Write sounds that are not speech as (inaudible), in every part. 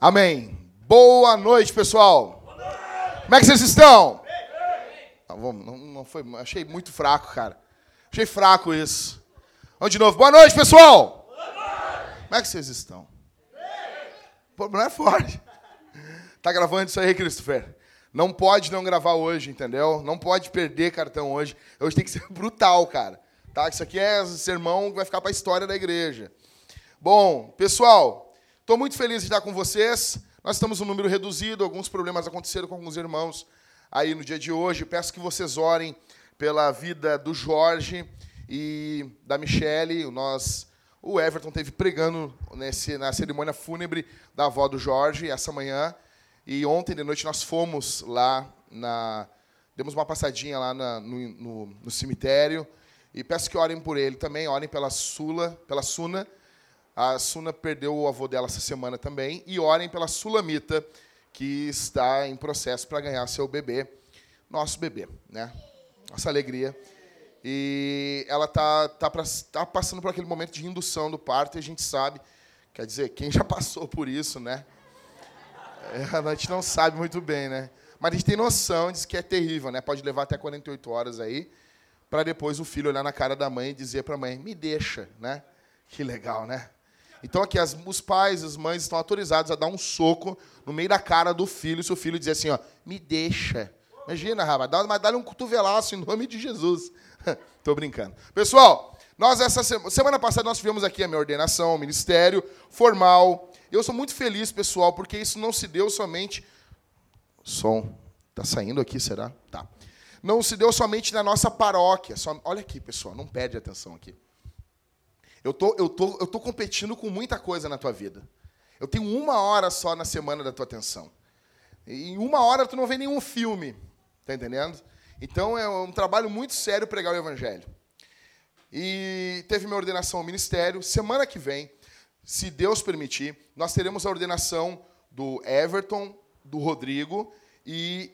Amém. Boa noite, pessoal. Como é que vocês estão? Não, não, foi, achei muito fraco, cara. Achei fraco isso. Vamos de novo. Boa noite, pessoal. Como é que vocês estão? Não é forte. Tá gravando isso aí, Christopher? Não pode não gravar hoje, entendeu? Não pode perder cartão hoje. Hoje tem que ser (laughs) brutal, cara. Tá? Isso aqui é sermão que vai ficar para a história da igreja. Bom, pessoal, estou muito feliz de estar com vocês. Nós estamos um número reduzido, alguns problemas aconteceram com alguns irmãos aí no dia de hoje. Peço que vocês orem pela vida do Jorge e da Michele. Nós, o Everton teve pregando nesse, na cerimônia fúnebre da avó do Jorge essa manhã. E ontem de noite nós fomos lá na. Demos uma passadinha lá na, no, no, no, cemitério. E peço que orem por ele também, orem pela Sula, pela Suna. A Suna perdeu o avô dela essa semana também. E orem pela Sulamita, que está em processo para ganhar seu bebê. Nosso bebê, né? Nossa alegria. E ela está tá, tá passando por aquele momento de indução do parto, e a gente sabe, quer dizer, quem já (laughs) passou por isso, né? É, a gente não sabe muito bem, né? Mas a gente tem noção de que é terrível, né? Pode levar até 48 horas aí, para depois o filho olhar na cara da mãe e dizer para a mãe: me deixa, né? Que legal, né? Então aqui as, os pais, as mães estão autorizados a dar um soco no meio da cara do filho, se o filho dizer assim, ó, me deixa. Imagina, rapaz, mas dá um cotovelaço em nome de Jesus. (laughs) Tô brincando. Pessoal, nós essa semana, semana passada nós tivemos aqui a minha ordenação, o ministério formal. Eu sou muito feliz, pessoal, porque isso não se deu somente. Som. Tá saindo aqui, será? Tá. Não se deu somente na nossa paróquia. Olha aqui, pessoal, não perde atenção aqui. Eu tô, eu, tô, eu tô competindo com muita coisa na tua vida. Eu tenho uma hora só na semana da tua atenção. E em uma hora tu não vê nenhum filme. Tá entendendo? Então é um trabalho muito sério pregar o evangelho. E teve minha ordenação ao ministério. Semana que vem se Deus permitir, nós teremos a ordenação do Everton, do Rodrigo e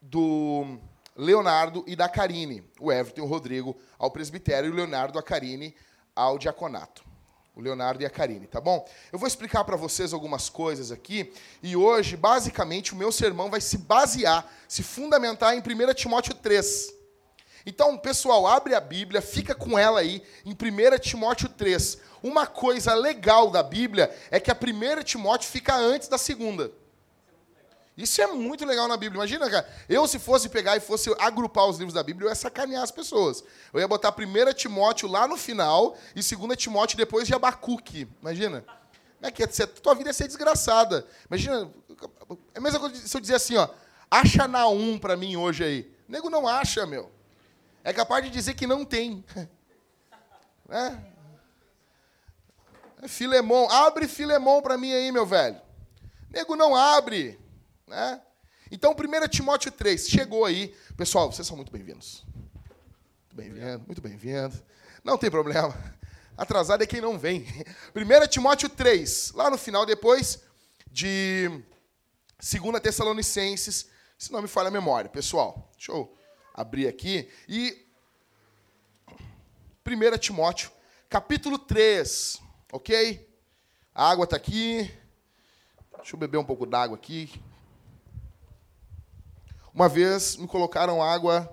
do Leonardo e da Karine. O Everton e o Rodrigo ao presbitério e o Leonardo e a Karine ao diaconato. O Leonardo e a Karine, tá bom? Eu vou explicar para vocês algumas coisas aqui e hoje, basicamente, o meu sermão vai se basear, se fundamentar em 1 Timóteo 3. Então, pessoal, abre a Bíblia, fica com ela aí em 1 Timóteo 3. Uma coisa legal da Bíblia é que a primeira Timóteo fica antes da segunda. Isso é muito legal na Bíblia. Imagina, cara, eu se fosse pegar e fosse agrupar os livros da Bíblia, eu ia sacanear as pessoas. Eu ia botar 1 Timóteo lá no final e 2 Timóteo depois de Abacuque. Imagina. Como é que é? Tua vida ia ser desgraçada. Imagina, é a mesma coisa se eu dizer assim, ó, acha na um para mim hoje aí. O nego não acha, meu. É capaz de dizer que não tem. (laughs) É? Filemon, abre Filemon para mim aí, meu velho. Nego não abre, né? Então, 1 Timóteo 3, chegou aí. Pessoal, vocês são muito bem-vindos. Muito bem-vindo, muito bem-vindo. Não tem problema. Atrasado é quem não vem. (laughs) 1 Timóteo 3, lá no final, depois de 2 Tessalonicenses, se não me falha a memória. Pessoal, deixa eu abrir aqui. E 1 Timóteo, capítulo 3. Ok? A água está aqui. Deixa eu beber um pouco d'água aqui. Uma vez me colocaram água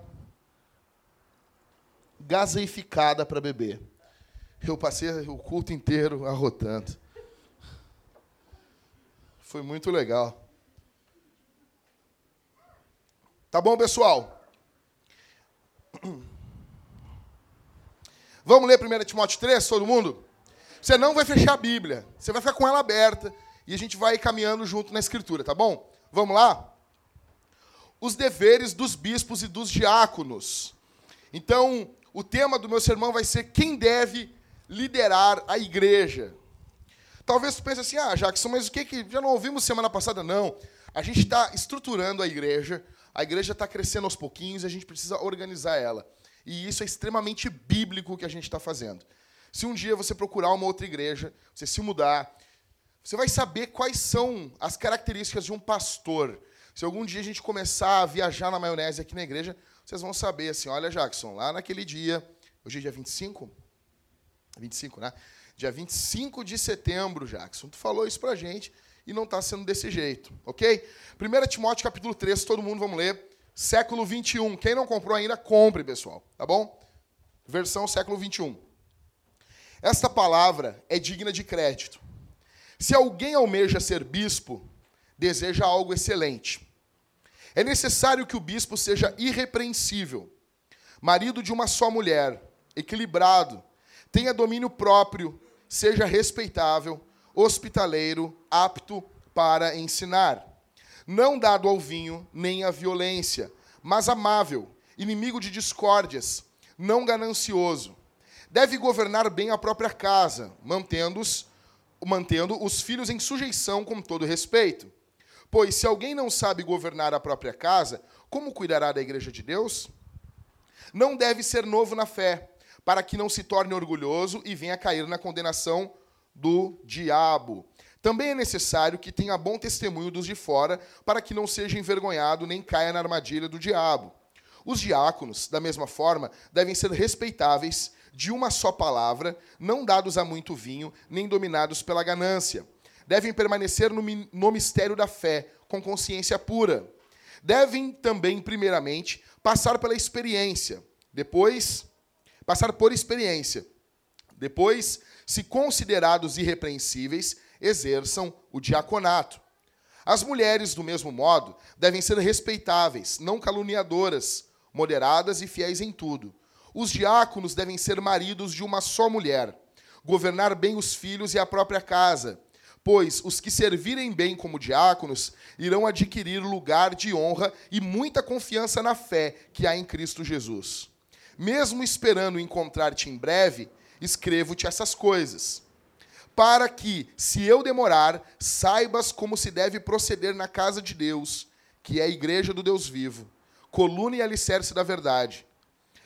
gaseificada para beber. Eu passei o culto inteiro arrotando. Foi muito legal. Tá bom, pessoal? Vamos ler 1 Timóteo 3, todo mundo? Você não vai fechar a Bíblia. Você vai ficar com ela aberta e a gente vai caminhando junto na Escritura, tá bom? Vamos lá? Os deveres dos bispos e dos diáconos. Então, o tema do meu sermão vai ser quem deve liderar a igreja. Talvez você pense assim, ah, Jackson, mas o que, que já não ouvimos semana passada? Não. A gente está estruturando a igreja, a igreja está crescendo aos pouquinhos a gente precisa organizar ela. E isso é extremamente bíblico o que a gente está fazendo. Se um dia você procurar uma outra igreja, você se mudar, você vai saber quais são as características de um pastor. Se algum dia a gente começar a viajar na maionese aqui na igreja, vocês vão saber assim, olha, Jackson, lá naquele dia, hoje é dia 25? 25, né? Dia 25 de setembro, Jackson. Tu falou isso pra gente e não está sendo desse jeito, ok? 1 Timóteo capítulo 3, todo mundo vamos ler. Século 21. Quem não comprou ainda, compre, pessoal, tá bom? Versão século 21. Esta palavra é digna de crédito. Se alguém almeja ser bispo, deseja algo excelente. É necessário que o bispo seja irrepreensível, marido de uma só mulher, equilibrado, tenha domínio próprio, seja respeitável, hospitaleiro, apto para ensinar. Não dado ao vinho nem à violência, mas amável, inimigo de discórdias, não ganancioso. Deve governar bem a própria casa, mantendo-os mantendo os filhos em sujeição com todo respeito. Pois se alguém não sabe governar a própria casa, como cuidará da igreja de Deus? Não deve ser novo na fé, para que não se torne orgulhoso e venha cair na condenação do diabo. Também é necessário que tenha bom testemunho dos de fora, para que não seja envergonhado nem caia na armadilha do diabo. Os diáconos, da mesma forma, devem ser respeitáveis, de uma só palavra, não dados a muito vinho, nem dominados pela ganância. Devem permanecer no, no mistério da fé, com consciência pura. Devem também, primeiramente, passar pela experiência, depois, passar por experiência. Depois, se considerados irrepreensíveis, exerçam o diaconato. As mulheres, do mesmo modo, devem ser respeitáveis, não caluniadoras, moderadas e fiéis em tudo os diáconos devem ser maridos de uma só mulher, governar bem os filhos e a própria casa, pois os que servirem bem como diáconos irão adquirir lugar de honra e muita confiança na fé que há em Cristo Jesus. Mesmo esperando encontrar-te em breve, escrevo-te essas coisas, para que, se eu demorar, saibas como se deve proceder na casa de Deus, que é a igreja do Deus vivo, coluna e alicerce da verdade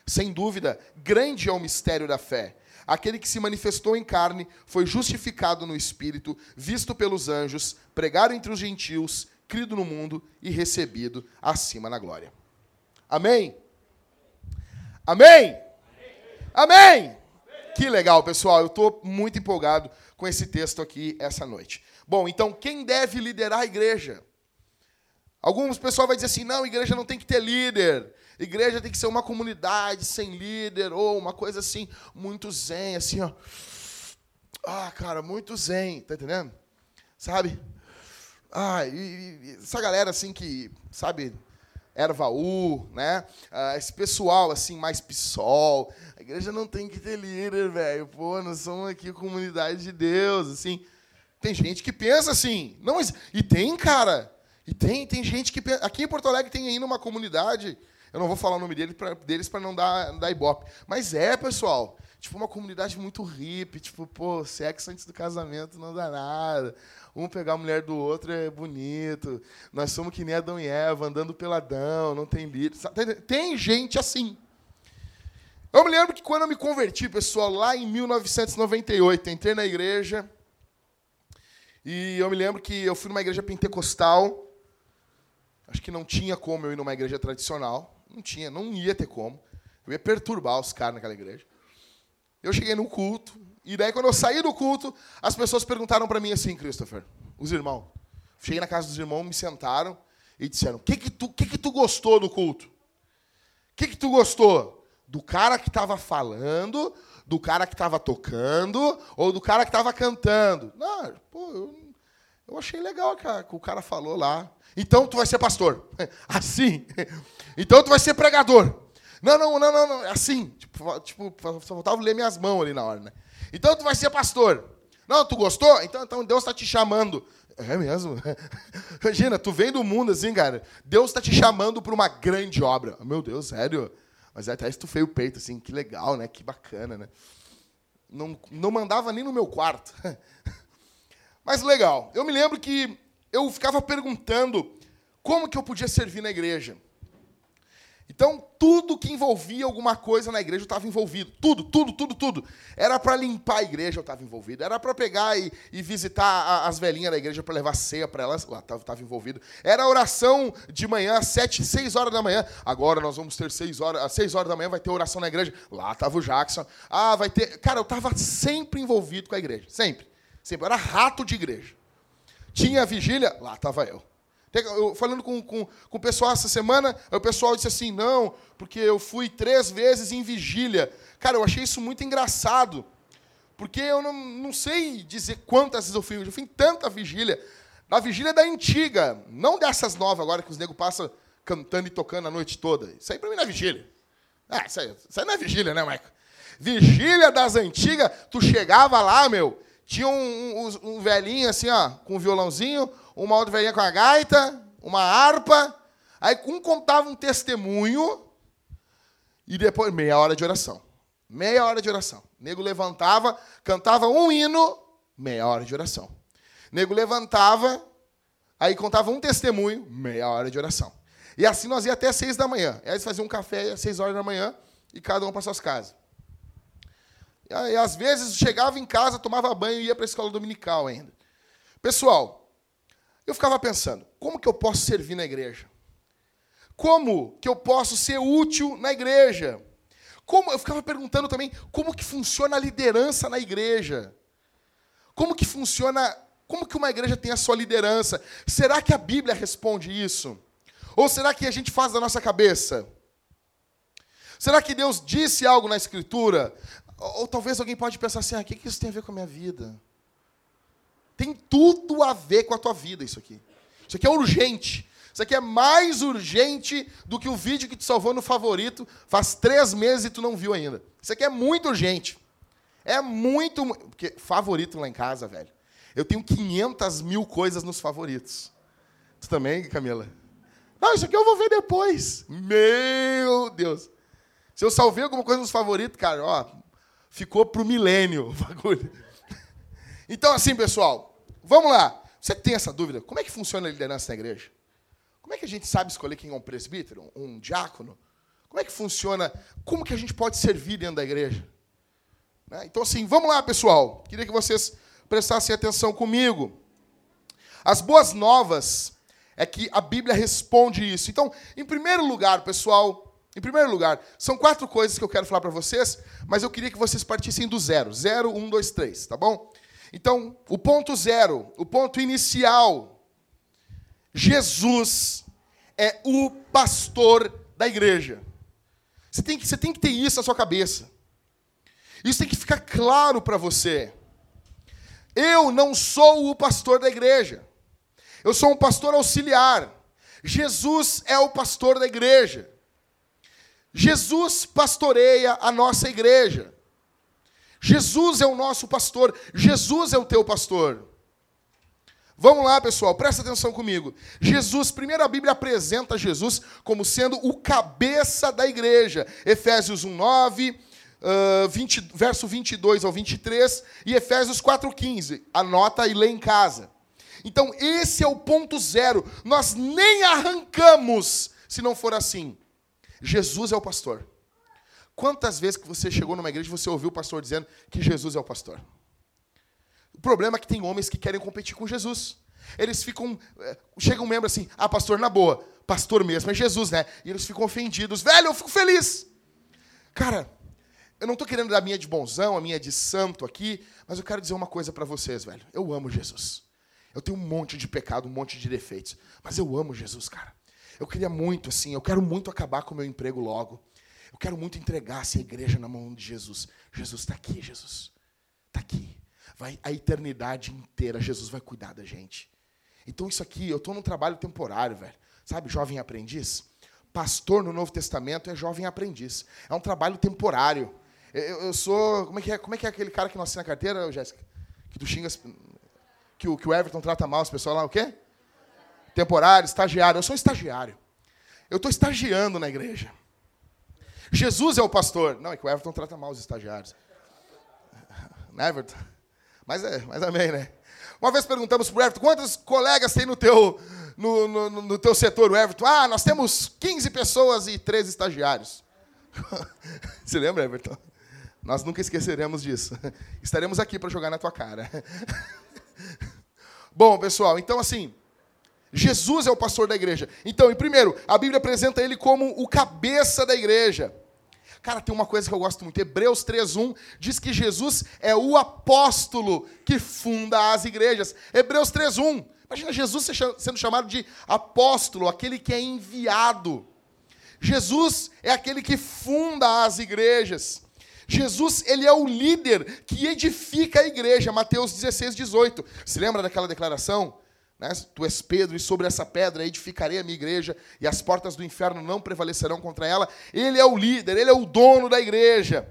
sem dúvida, grande é o mistério da fé. Aquele que se manifestou em carne foi justificado no espírito, visto pelos anjos, pregado entre os gentios, crido no mundo e recebido acima na glória. Amém? Amém? Amém! Que legal, pessoal. Eu estou muito empolgado com esse texto aqui essa noite. Bom, então, quem deve liderar a igreja? Alguns pessoal vai dizer assim: não, a igreja não tem que ter líder. Igreja tem que ser uma comunidade sem líder, ou uma coisa assim, muito zen, assim, ó. Ah, cara, muito zen, tá entendendo? Sabe? Ah, e, e essa galera assim que, sabe, ervaú, né? Ah, esse pessoal assim mais psol. A igreja não tem que ter líder, velho. Pô, nós somos aqui comunidade de Deus, assim. Tem gente que pensa assim. Não, e tem, cara. E tem, tem gente que pensa. Aqui em Porto Alegre tem ainda uma comunidade eu não vou falar o nome dele pra, deles para não dar, dar ibope. Mas é, pessoal. Tipo, uma comunidade muito hippie. Tipo, pô, sexo antes do casamento não dá nada. Um pegar a mulher do outro é bonito. Nós somos que nem Adão e Eva, andando peladão, não tem líder. Tem gente assim. Eu me lembro que quando eu me converti, pessoal, lá em 1998, entrei na igreja. E eu me lembro que eu fui numa igreja pentecostal. Acho que não tinha como eu ir numa igreja tradicional. Não tinha, não ia ter como. Eu ia perturbar os caras naquela igreja. Eu cheguei no culto, e daí quando eu saí do culto, as pessoas perguntaram para mim assim, Christopher, os irmãos. Cheguei na casa dos irmãos, me sentaram e disseram: "O que que tu, que que tu gostou do culto? Que que tu gostou do cara que estava falando, do cara que estava tocando ou do cara que estava cantando?" Não, pô, eu, eu achei legal que o cara falou lá. Então tu vai ser pastor. (laughs) Assim. Então tu vai ser pregador. Não, não, não, não, não. Assim. Tipo, tipo, só faltava ler minhas mãos ali na hora, né? Então tu vai ser pastor. Não, tu gostou? Então, então Deus está te chamando. É mesmo? (laughs) Imagina, tu vem do mundo assim, cara. Deus está te chamando para uma grande obra. Meu Deus, sério? Mas até estufei o peito, assim, que legal, né? Que bacana, né? Não, não mandava nem no meu quarto. (laughs) Mas legal. Eu me lembro que eu ficava perguntando como que eu podia servir na igreja. Então, tudo que envolvia alguma coisa na igreja eu estava envolvido. Tudo, tudo, tudo, tudo. Era para limpar a igreja, eu estava envolvido. Era para pegar e, e visitar a, as velhinhas da igreja para levar ceia para elas, lá estava envolvido. Era oração de manhã, às sete, seis horas da manhã. Agora nós vamos ter seis horas, às seis horas da manhã vai ter oração na igreja. Lá estava o Jackson. Ah, vai ter. Cara, eu estava sempre envolvido com a igreja. Sempre. Sempre. Eu era rato de igreja. Tinha vigília, lá estava eu. Eu, falando com, com, com o pessoal essa semana, o pessoal disse assim: não, porque eu fui três vezes em vigília. Cara, eu achei isso muito engraçado, porque eu não, não sei dizer quantas vezes eu fui. Eu fui em tanta vigília. Na vigília da antiga, não dessas novas agora que os negros passam cantando e tocando a noite toda. Isso aí para mim não é vigília. Ah, isso aí, isso aí não é vigília, né, Maico? Vigília das antigas, tu chegava lá, meu, tinha um, um, um velhinho assim, ó, com um violãozinho, uma outra velhinha com a gaita, uma harpa. Aí um contava um testemunho e depois meia hora de oração. Meia hora de oração. O nego levantava, cantava um hino, meia hora de oração. O nego levantava, aí contava um testemunho, meia hora de oração. E assim nós ia até seis da manhã. Aí eles faziam um café às seis horas da manhã e cada um para suas casas. E às vezes chegava em casa, tomava banho e ia para a escola dominical ainda. Pessoal, eu ficava pensando, como que eu posso servir na igreja? Como que eu posso ser útil na igreja? Como eu ficava perguntando também como que funciona a liderança na igreja? Como que funciona, como que uma igreja tem a sua liderança? Será que a Bíblia responde isso? Ou será que a gente faz da nossa cabeça? Será que Deus disse algo na escritura? Ou, talvez alguém pode pensar assim: ah, o que isso tem a ver com a minha vida? Tem tudo a ver com a tua vida isso aqui. Isso aqui é urgente. Isso aqui é mais urgente do que o vídeo que te salvou no favorito faz três meses e tu não viu ainda. Isso aqui é muito urgente. É muito. Porque favorito lá em casa, velho. Eu tenho 500 mil coisas nos favoritos. Tu também, Camila? Não, isso aqui eu vou ver depois. Meu Deus. Se eu salvei alguma coisa nos favoritos, cara, ó, ficou pro milênio o (laughs) bagulho. Então, assim, pessoal, Vamos lá. Você tem essa dúvida? Como é que funciona a liderança na igreja? Como é que a gente sabe escolher quem é um presbítero, um diácono? Como é que funciona? Como que a gente pode servir dentro da igreja? Né? Então, assim, vamos lá, pessoal. Queria que vocês prestassem atenção comigo. As boas novas é que a Bíblia responde isso. Então, em primeiro lugar, pessoal, em primeiro lugar, são quatro coisas que eu quero falar para vocês, mas eu queria que vocês partissem do zero. Zero, um, dois, três, tá bom? Então, o ponto zero, o ponto inicial, Jesus é o pastor da igreja. Você tem que, você tem que ter isso na sua cabeça. Isso tem que ficar claro para você. Eu não sou o pastor da igreja. Eu sou um pastor auxiliar. Jesus é o pastor da igreja. Jesus pastoreia a nossa igreja. Jesus é o nosso pastor, Jesus é o teu pastor. Vamos lá, pessoal, presta atenção comigo. Jesus, primeiro a Bíblia apresenta Jesus como sendo o cabeça da igreja. Efésios 1, 9, uh, 20, verso 22 ao 23 e Efésios 4, 15. Anota e lê em casa. Então, esse é o ponto zero. Nós nem arrancamos se não for assim. Jesus é o pastor. Quantas vezes que você chegou numa igreja e você ouviu o pastor dizendo que Jesus é o pastor? O problema é que tem homens que querem competir com Jesus. Eles ficam. Eh, chega um membro assim, ah, pastor, na boa, pastor mesmo, é Jesus, né? E eles ficam ofendidos. Velho, eu fico feliz. Cara, eu não estou querendo dar a minha de bonzão, a minha de santo aqui, mas eu quero dizer uma coisa para vocês, velho. Eu amo Jesus. Eu tenho um monte de pecado, um monte de defeitos, mas eu amo Jesus, cara. Eu queria muito, assim, eu quero muito acabar com o meu emprego logo. Eu quero muito entregar essa igreja na mão de Jesus. Jesus está aqui, Jesus. Está aqui. Vai a eternidade inteira, Jesus vai cuidar da gente. Então, isso aqui, eu estou num trabalho temporário, velho. Sabe, jovem aprendiz? Pastor no Novo Testamento é jovem aprendiz. É um trabalho temporário. Eu, eu sou. Como é, que é, como é que é aquele cara que não assina carteira, Jéssica? Que tu xinga. Que o, que o Everton trata mal as pessoas lá, o quê? Temporário, estagiário. Eu sou estagiário. Eu estou estagiando na igreja. Jesus é o pastor. Não, é que o Everton trata mal os estagiários. (laughs) Não é, Everton? Mas é, mas amém, né? Uma vez perguntamos para o Everton, quantos colegas tem no teu, no, no, no teu setor, o Everton, ah, nós temos 15 pessoas e 13 estagiários. (laughs) Você lembra, Everton? Nós nunca esqueceremos disso. (laughs) Estaremos aqui para jogar na tua cara. Bom, pessoal, então assim, Jesus é o pastor da igreja. Então, em primeiro, a Bíblia apresenta ele como o cabeça da igreja. Cara, tem uma coisa que eu gosto muito. Hebreus 3:1 diz que Jesus é o apóstolo que funda as igrejas. Hebreus 3:1. Imagina Jesus sendo chamado de apóstolo, aquele que é enviado. Jesus é aquele que funda as igrejas. Jesus, ele é o líder que edifica a igreja. Mateus 16, 18. Se lembra daquela declaração? Né? Tu és Pedro, e sobre essa pedra edificarei a minha igreja, e as portas do inferno não prevalecerão contra ela. Ele é o líder, ele é o dono da igreja.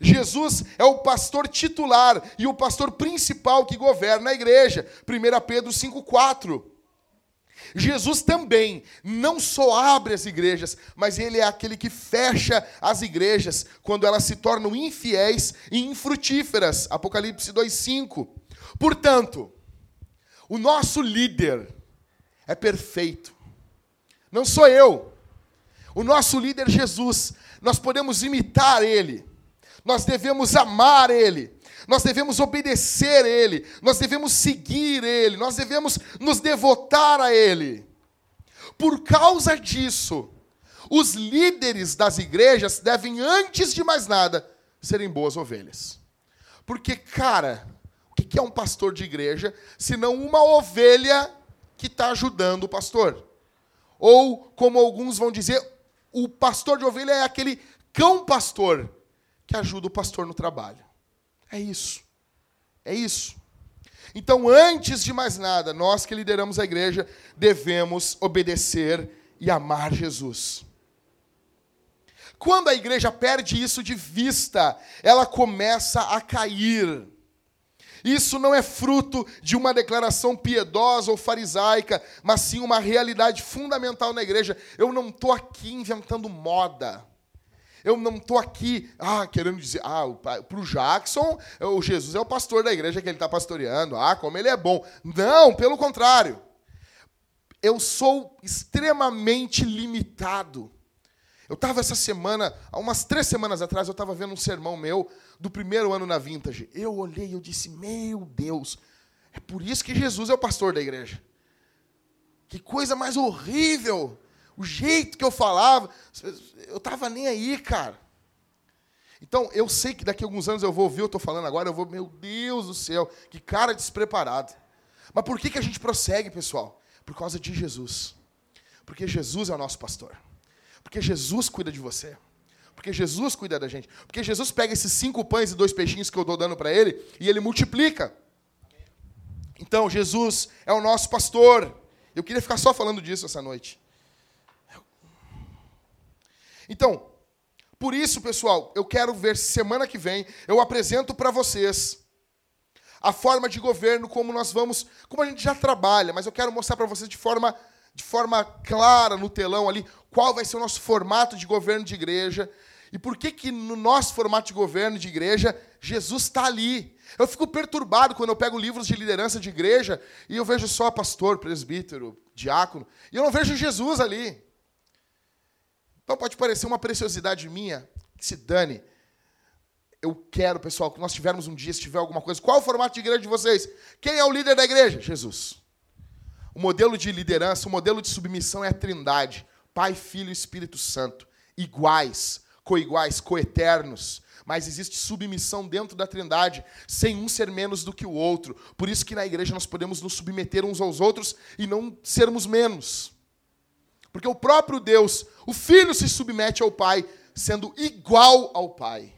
Jesus é o pastor titular e o pastor principal que governa a igreja. 1 Pedro 5,4. Jesus também não só abre as igrejas, mas ele é aquele que fecha as igrejas quando elas se tornam infiéis e infrutíferas. Apocalipse 2:5. Portanto, o nosso líder é perfeito. Não sou eu. O nosso líder Jesus, nós podemos imitar ele. Nós devemos amar ele nós devemos obedecer Ele, nós devemos seguir Ele, nós devemos nos devotar a Ele. Por causa disso, os líderes das igrejas devem, antes de mais nada, serem boas ovelhas. Porque, cara, que é um pastor de igreja se não uma ovelha que está ajudando o pastor? Ou, como alguns vão dizer, o pastor de ovelha é aquele cão pastor que ajuda o pastor no trabalho. É isso. É isso. Então, antes de mais nada, nós que lideramos a igreja devemos obedecer e amar Jesus. Quando a igreja perde isso de vista, ela começa a cair. Isso não é fruto de uma declaração piedosa ou farisaica, mas sim uma realidade fundamental na igreja. Eu não estou aqui inventando moda. Eu não estou aqui ah, querendo dizer, ah, para o Jackson, o Jesus é o pastor da igreja que ele está pastoreando. Ah, como ele é bom. Não, pelo contrário. Eu sou extremamente limitado. Eu estava essa semana, há umas três semanas atrás, eu estava vendo um sermão meu do primeiro ano na Vintage. Eu olhei e eu disse, meu Deus, é por isso que Jesus é o pastor da igreja. Que coisa mais horrível o jeito que eu falava, eu estava nem aí, cara. Então, eu sei que daqui a alguns anos eu vou ouvir, eu estou falando agora, eu vou, meu Deus do céu, que cara despreparado. Mas por que, que a gente prossegue, pessoal? Por causa de Jesus. Porque Jesus é o nosso pastor. Porque Jesus cuida de você. Porque Jesus cuida da gente. Porque Jesus pega esses cinco pães e dois peixinhos que eu estou dando para ele e ele multiplica. Então, Jesus é o nosso pastor. Eu queria ficar só falando disso essa noite. Então, por isso, pessoal, eu quero ver semana que vem eu apresento para vocês a forma de governo como nós vamos, como a gente já trabalha, mas eu quero mostrar para vocês de forma de forma clara no telão ali qual vai ser o nosso formato de governo de igreja e por que que no nosso formato de governo de igreja Jesus está ali. Eu fico perturbado quando eu pego livros de liderança de igreja e eu vejo só pastor, presbítero, diácono, e eu não vejo Jesus ali. Então pode parecer uma preciosidade minha, que se dane. Eu quero, pessoal, que nós tivermos um dia, se tiver alguma coisa. Qual é o formato de igreja de vocês? Quem é o líder da igreja? Jesus. O modelo de liderança, o modelo de submissão é a trindade: Pai, Filho e Espírito Santo. Iguais, coiguais, coeternos. Mas existe submissão dentro da trindade, sem um ser menos do que o outro. Por isso que na igreja nós podemos nos submeter uns aos outros e não sermos menos. Porque o próprio Deus, o Filho se submete ao Pai, sendo igual ao Pai.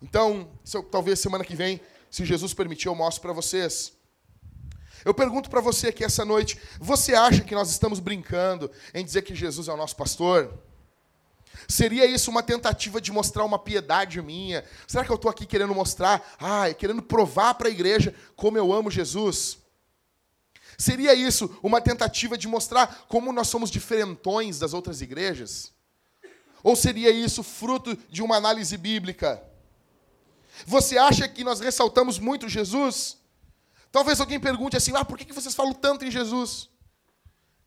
Então, eu, talvez semana que vem, se Jesus permitir, eu mostro para vocês. Eu pergunto para você aqui essa noite: você acha que nós estamos brincando em dizer que Jesus é o nosso pastor? Seria isso uma tentativa de mostrar uma piedade minha? Será que eu estou aqui querendo mostrar, ah, querendo provar para a igreja como eu amo Jesus? Seria isso uma tentativa de mostrar como nós somos diferentões das outras igrejas? Ou seria isso fruto de uma análise bíblica? Você acha que nós ressaltamos muito Jesus? Talvez alguém pergunte assim: ah, por que vocês falam tanto em Jesus?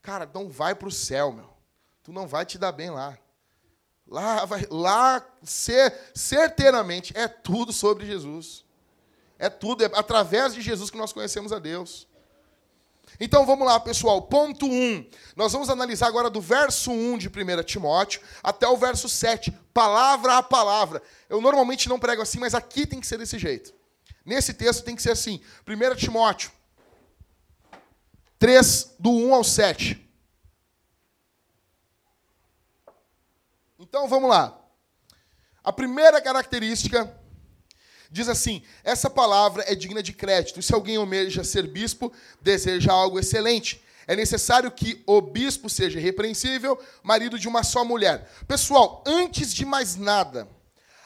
Cara, não vai para o céu, meu. Tu não vai te dar bem lá. Lá, vai, lá ser, certeiramente, é tudo sobre Jesus. É tudo, é através de Jesus que nós conhecemos a Deus. Então vamos lá, pessoal. Ponto 1. Um. Nós vamos analisar agora do verso 1 de 1 Timóteo até o verso 7, palavra a palavra. Eu normalmente não prego assim, mas aqui tem que ser desse jeito. Nesse texto tem que ser assim. 1 Timóteo 3, do 1 ao 7. Então vamos lá. A primeira característica diz assim: essa palavra é digna de crédito. Se alguém almeja ser bispo, deseja algo excelente. É necessário que o bispo seja repreensível, marido de uma só mulher. Pessoal, antes de mais nada,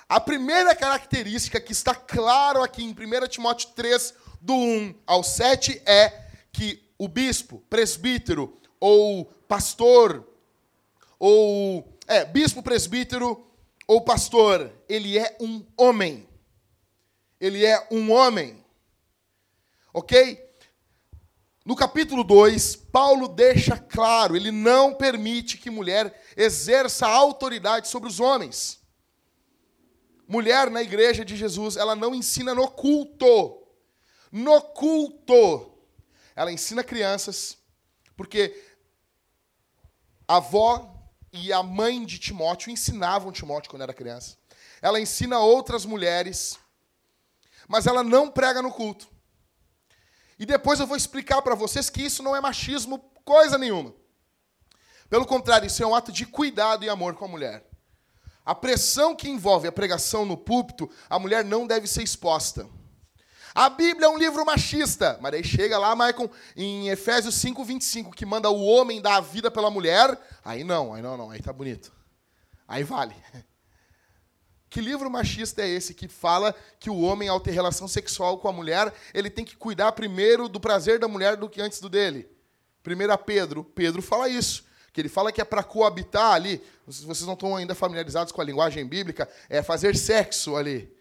a primeira característica que está claro aqui em 1 Timóteo 3, do 1 ao 7, é que o bispo, presbítero ou pastor, ou. É, bispo, presbítero ou pastor, ele é um homem ele é um homem. Ok? No capítulo 2, Paulo deixa claro, ele não permite que mulher exerça autoridade sobre os homens. Mulher na igreja de Jesus, ela não ensina no culto. No culto. Ela ensina crianças, porque a avó e a mãe de Timóteo ensinavam Timóteo quando era criança. Ela ensina outras mulheres mas ela não prega no culto. E depois eu vou explicar para vocês que isso não é machismo coisa nenhuma. Pelo contrário, isso é um ato de cuidado e amor com a mulher. A pressão que envolve a pregação no púlpito, a mulher não deve ser exposta. A Bíblia é um livro machista, mas aí chega lá, Michael, em Efésios 5, 25, que manda o homem dar a vida pela mulher. Aí não, aí não, não, aí tá bonito. Aí vale. (laughs) Que livro machista é esse que fala que o homem, ao ter relação sexual com a mulher, ele tem que cuidar primeiro do prazer da mulher do que antes do dele? 1 Pedro, Pedro fala isso. Que ele fala que é para coabitar ali. Vocês não estão ainda familiarizados com a linguagem bíblica, é fazer sexo ali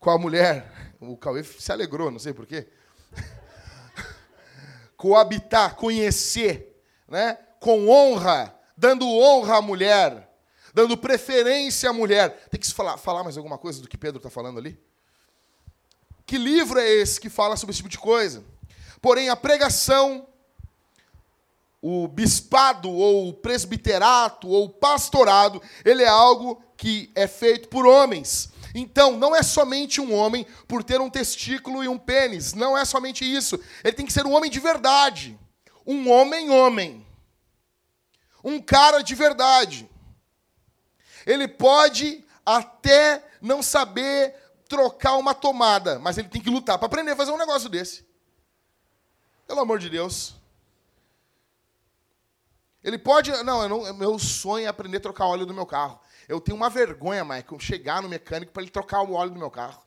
com a mulher. O Cauê se alegrou, não sei porquê. (laughs) Coabitar, conhecer, né? com honra, dando honra à mulher dando preferência à mulher. Tem que falar, falar mais alguma coisa do que Pedro está falando ali? Que livro é esse que fala sobre esse tipo de coisa? Porém, a pregação, o bispado, ou o presbiterato, ou o pastorado, ele é algo que é feito por homens. Então, não é somente um homem por ter um testículo e um pênis. Não é somente isso. Ele tem que ser um homem de verdade. Um homem-homem. Um cara de verdade. Ele pode até não saber trocar uma tomada, mas ele tem que lutar para aprender a fazer um negócio desse. Pelo amor de Deus. Ele pode. Não, não, meu sonho é aprender a trocar óleo do meu carro. Eu tenho uma vergonha, Michael, chegar no mecânico para ele trocar o óleo do meu carro.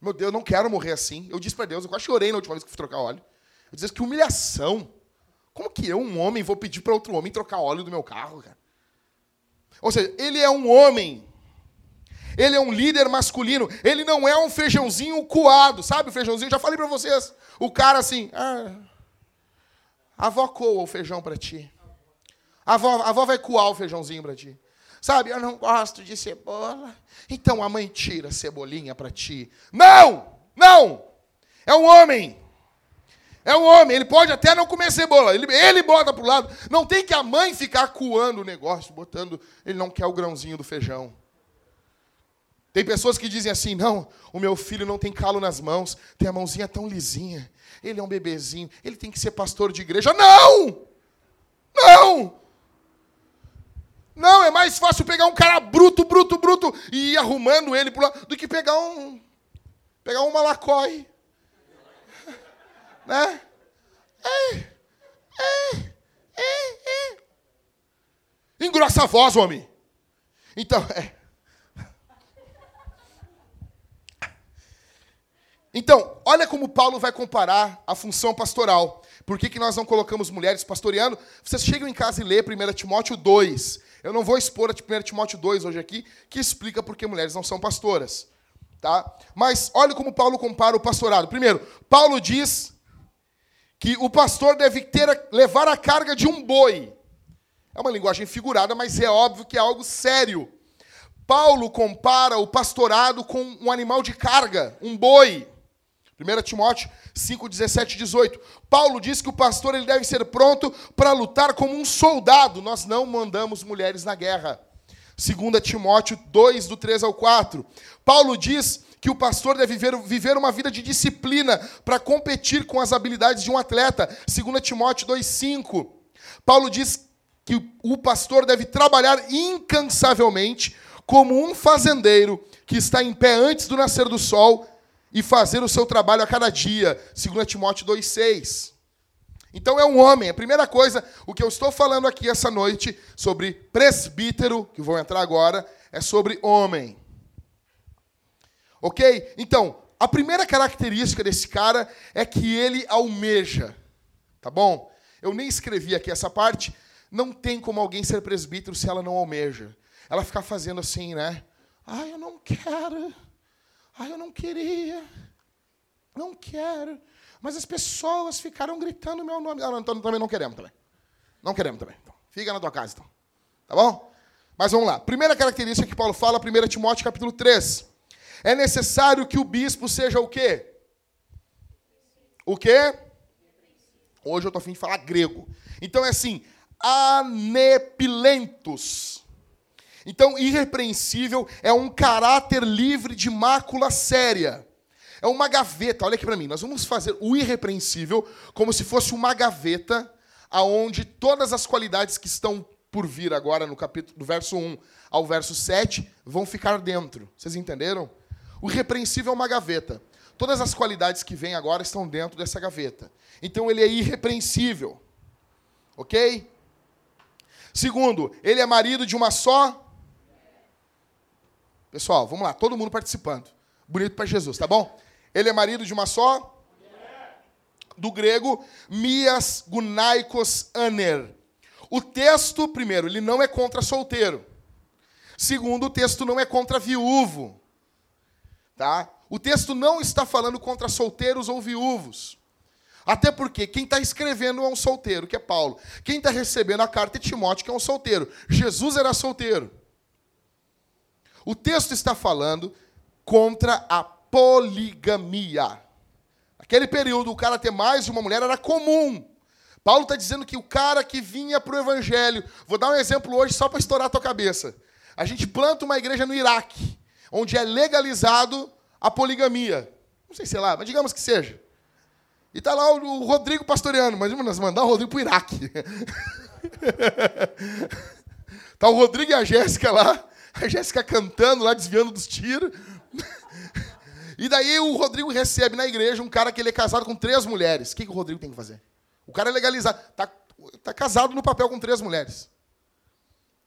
Meu Deus, eu não quero morrer assim. Eu disse para Deus, eu quase chorei na última vez que fui trocar óleo. Eu disse que humilhação. Como que eu, um homem, vou pedir para outro homem trocar óleo do meu carro, cara? Ou seja, ele é um homem. Ele é um líder masculino. Ele não é um feijãozinho coado, sabe o feijãozinho? Já falei para vocês. O cara assim, ah, o feijão para ti. A avó, a avó vai coar o feijãozinho para ti. Sabe, eu não gosto de cebola. Então a mãe tira a cebolinha para ti. Não! Não! É um homem. É um homem, ele pode até não comer cebola, ele, ele bota para o lado. Não tem que a mãe ficar coando o negócio, botando. Ele não quer o grãozinho do feijão. Tem pessoas que dizem assim: não, o meu filho não tem calo nas mãos, tem a mãozinha tão lisinha, ele é um bebezinho, ele tem que ser pastor de igreja. Não! Não! Não, é mais fácil pegar um cara bruto, bruto, bruto e ir arrumando ele pro lado do que pegar um. pegar um malacói (laughs) né? É, é, é, é. Engrossa a voz, homem. Então, é. Então, olha como Paulo vai comparar a função pastoral. Por que, que nós não colocamos mulheres pastoreando? Vocês chegam em casa e lê 1 Timóteo 2. Eu não vou expor a 1 Timóteo 2 hoje aqui, que explica por que mulheres não são pastoras. Tá? Mas olha como Paulo compara o pastorado. Primeiro, Paulo diz que o pastor deve ter, levar a carga de um boi. É uma linguagem figurada, mas é óbvio que é algo sério. Paulo compara o pastorado com um animal de carga, um boi. 1 Timóteo 5, 17 e 18. Paulo diz que o pastor ele deve ser pronto para lutar como um soldado. Nós não mandamos mulheres na guerra. 2 Timóteo 2, do 3 ao 4. Paulo diz que o pastor deve viver, viver uma vida de disciplina para competir com as habilidades de um atleta. 2 Timóteo 2, 5. Paulo diz que o pastor deve trabalhar incansavelmente como um fazendeiro que está em pé antes do nascer do sol e fazer o seu trabalho a cada dia. 2 Timóteo 2,6. Então é um homem. A primeira coisa, o que eu estou falando aqui essa noite sobre presbítero, que vou entrar agora, é sobre homem. Ok? Então, a primeira característica desse cara é que ele almeja. Tá bom? Eu nem escrevi aqui essa parte. Não tem como alguém ser presbítero se ela não almeja. Ela ficar fazendo assim, né? Ai, eu não quero. Ah, eu não queria. Não quero. Mas as pessoas ficaram gritando meu nome. Ah, então também não queremos também. Não queremos também. Então, fica na tua casa, então. Tá bom? Mas vamos lá. Primeira característica que Paulo fala, 1 Timóteo capítulo 3. É necessário que o bispo seja o quê? O quê? Hoje eu estou afim de falar grego. Então é assim, anepilentos. Então, irrepreensível é um caráter livre de mácula séria. É uma gaveta, olha aqui para mim. Nós vamos fazer o irrepreensível como se fosse uma gaveta aonde todas as qualidades que estão por vir agora no capítulo do verso 1 ao verso 7 vão ficar dentro. Vocês entenderam? O irrepreensível é uma gaveta. Todas as qualidades que vêm agora estão dentro dessa gaveta. Então ele é irrepreensível. OK? Segundo, ele é marido de uma só Pessoal, vamos lá, todo mundo participando. Bonito para Jesus, tá bom? Ele é marido de uma só? Do grego, mias gunaikos aner. O texto, primeiro, ele não é contra solteiro. Segundo, o texto não é contra viúvo. Tá? O texto não está falando contra solteiros ou viúvos. Até porque quem está escrevendo é um solteiro, que é Paulo. Quem está recebendo a carta é Timóteo, que é um solteiro. Jesus era solteiro. O texto está falando contra a poligamia. Aquele período, o cara ter mais de uma mulher era comum. Paulo está dizendo que o cara que vinha para o evangelho. Vou dar um exemplo hoje só para estourar a tua cabeça. A gente planta uma igreja no Iraque, onde é legalizado a poligamia. Não sei se lá, mas digamos que seja. E está lá o Rodrigo pastoreando. Mas nós mandar o Rodrigo para o Iraque. Está (laughs) o Rodrigo e a Jéssica lá a Jéssica cantando lá, desviando dos tiros. E daí o Rodrigo recebe na igreja um cara que ele é casado com três mulheres. O que, que o Rodrigo tem que fazer? O cara é legalizado. Está tá casado no papel com três mulheres.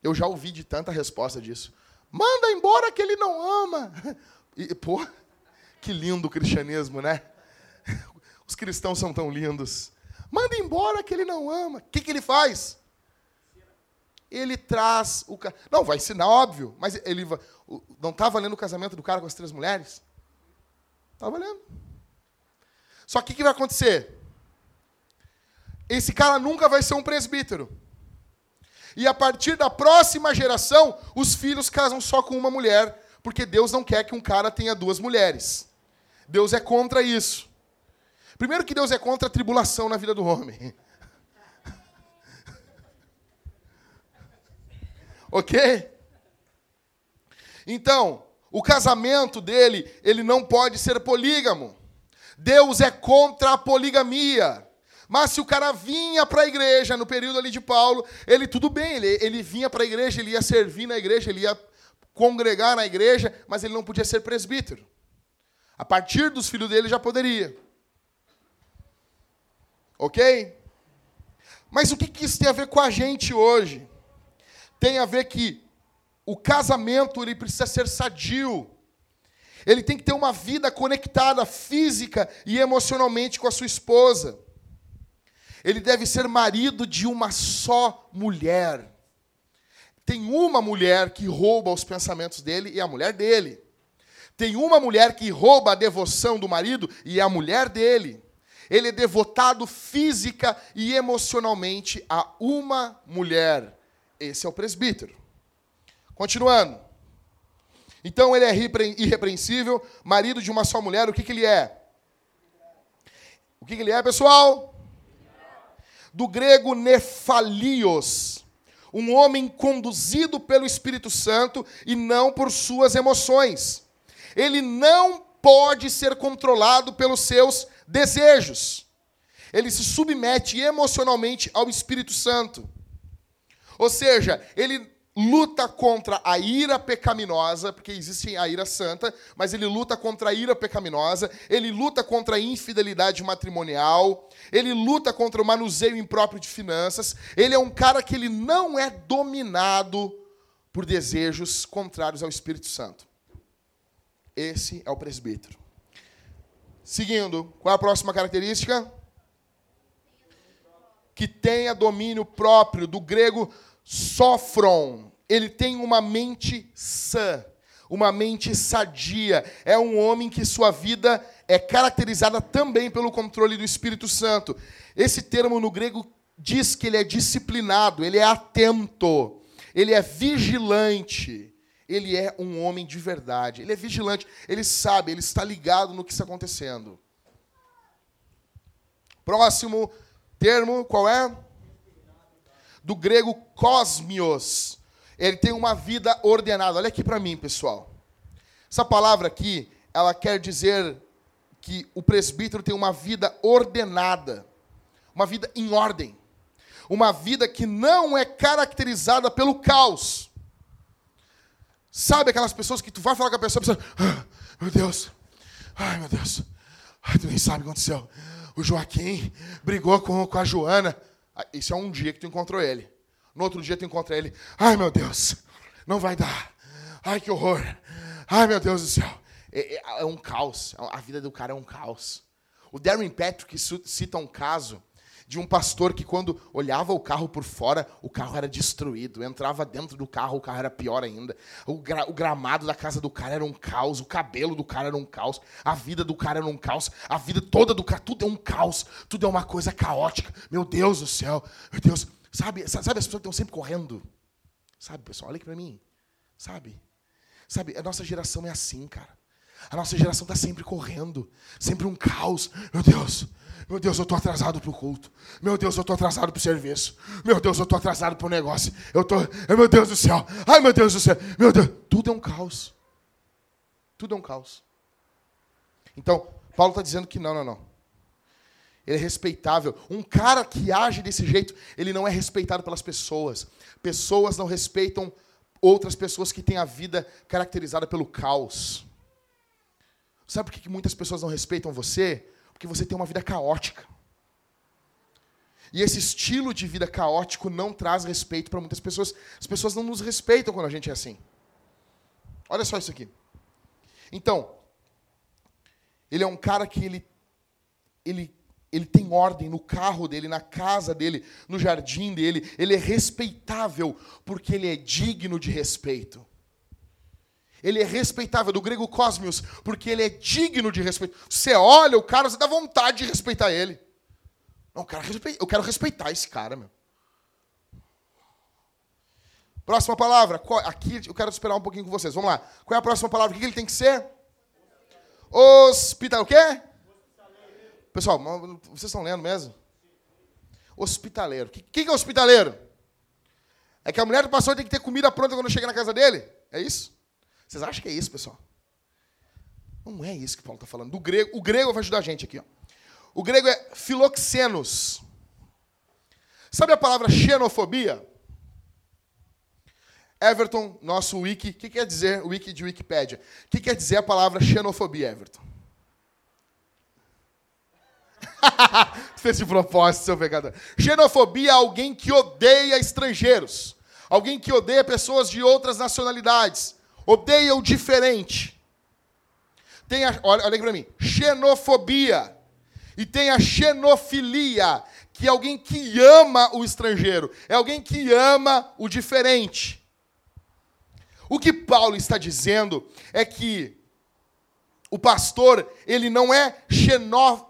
Eu já ouvi de tanta resposta disso. Manda embora que ele não ama. E, pô, que lindo o cristianismo, né? Os cristãos são tão lindos. Manda embora que ele não ama. O que, que ele faz? Ele traz o cara. Não, vai ensinar, óbvio, mas ele não está valendo o casamento do cara com as três mulheres? Está valendo. Só que o que vai acontecer? Esse cara nunca vai ser um presbítero. E a partir da próxima geração, os filhos casam só com uma mulher, porque Deus não quer que um cara tenha duas mulheres. Deus é contra isso. Primeiro que Deus é contra a tribulação na vida do homem. (laughs) Ok? Então, o casamento dele, ele não pode ser polígamo. Deus é contra a poligamia. Mas se o cara vinha para a igreja no período ali de Paulo, ele tudo bem, ele, ele vinha para a igreja, ele ia servir na igreja, ele ia congregar na igreja, mas ele não podia ser presbítero. A partir dos filhos dele já poderia. Ok? Mas o que isso tem a ver com a gente hoje? Tem a ver que o casamento ele precisa ser sadio. Ele tem que ter uma vida conectada física e emocionalmente com a sua esposa. Ele deve ser marido de uma só mulher. Tem uma mulher que rouba os pensamentos dele e a mulher dele. Tem uma mulher que rouba a devoção do marido e a mulher dele. Ele é devotado física e emocionalmente a uma mulher. Esse é o presbítero. Continuando. Então ele é irrepreensível, marido de uma só mulher. O que, que ele é? O que, que ele é, pessoal? Do grego nefalios, um homem conduzido pelo Espírito Santo e não por suas emoções. Ele não pode ser controlado pelos seus desejos. Ele se submete emocionalmente ao Espírito Santo. Ou seja, ele luta contra a ira pecaminosa, porque existe a ira santa, mas ele luta contra a ira pecaminosa, ele luta contra a infidelidade matrimonial, ele luta contra o manuseio impróprio de finanças. Ele é um cara que ele não é dominado por desejos contrários ao Espírito Santo. Esse é o presbítero. Seguindo, qual é a próxima característica? Que tenha domínio próprio, do grego sofron. Ele tem uma mente sã, uma mente sadia. É um homem que sua vida é caracterizada também pelo controle do Espírito Santo. Esse termo no grego diz que ele é disciplinado, ele é atento, ele é vigilante. Ele é um homem de verdade. Ele é vigilante. Ele sabe, ele está ligado no que está acontecendo. Próximo termo, qual é? Do grego cosmios. Ele tem uma vida ordenada. Olha aqui para mim, pessoal. Essa palavra aqui, ela quer dizer que o presbítero tem uma vida ordenada, uma vida em ordem, uma vida que não é caracterizada pelo caos. Sabe aquelas pessoas que tu vai falar com a pessoa, a pessoa ah, meu Deus, ai meu Deus, ai, tu nem sabe o que aconteceu. O Joaquim brigou com, com a Joana. Ah, isso é um dia que tu encontrou ele. No outro dia tu encontra ele. Ai meu Deus, não vai dar. Ai que horror. Ai meu Deus do céu. É, é, é um caos. A vida do cara é um caos. O Darren Patrick cita um caso de um pastor que, quando olhava o carro por fora, o carro era destruído. Entrava dentro do carro, o carro era pior ainda. O, gra o, gramado da casa do cara era um caos. O cabelo do cara era um caos. A vida do cara era um caos. A vida toda do cara, tudo é um caos. Tudo é uma coisa caótica. Meu Deus do céu. Meu Deus. Sabe, sabe as pessoas que estão sempre correndo? Sabe, pessoal? Olha aqui para mim. Sabe? Sabe, a nossa geração é assim, cara. A nossa geração está sempre correndo, sempre um caos. Meu Deus, meu Deus, eu estou atrasado para o culto. Meu Deus, eu estou atrasado para o serviço. Meu Deus, eu estou atrasado para o negócio. Eu tô, meu Deus do céu. Ai, meu Deus do céu. Meu Deus, tudo é um caos. Tudo é um caos. Então, Paulo está dizendo que não, não, não. Ele é respeitável. Um cara que age desse jeito, ele não é respeitado pelas pessoas. Pessoas não respeitam outras pessoas que têm a vida caracterizada pelo caos. Sabe por que muitas pessoas não respeitam você? Porque você tem uma vida caótica. E esse estilo de vida caótico não traz respeito para muitas pessoas. As pessoas não nos respeitam quando a gente é assim. Olha só isso aqui. Então, ele é um cara que ele, ele, ele tem ordem no carro dele, na casa dele, no jardim dele. Ele é respeitável porque ele é digno de respeito. Ele é respeitável, do grego cosmios, porque ele é digno de respeito. Você olha o cara, você dá vontade de respeitar ele. Não, eu quero, eu quero respeitar esse cara, meu. Próxima palavra. Aqui eu quero esperar um pouquinho com vocês. Vamos lá. Qual é a próxima palavra? O que ele tem que ser? Hospital. O quê? Pessoal, vocês estão lendo mesmo? Hospitaleiro. O que, que é hospitaleiro? É que a mulher do pastor tem que ter comida pronta quando chega na casa dele? É isso? Vocês acham que é isso, pessoal? Não é isso que Paulo está falando. Do grego, o grego vai ajudar a gente aqui. Ó. O grego é filoxenos. Sabe a palavra xenofobia? Everton, nosso wiki, o que quer dizer o wiki de Wikipédia? O que quer dizer a palavra xenofobia, Everton? (laughs) Fez de propósito, seu pecador. Xenofobia é alguém que odeia estrangeiros. Alguém que odeia pessoas de outras nacionalidades odeia o diferente. Tem a, olha, olha aqui para mim, xenofobia. E tem a xenofilia, que é alguém que ama o estrangeiro, é alguém que ama o diferente. O que Paulo está dizendo é que o pastor, ele não é xenó,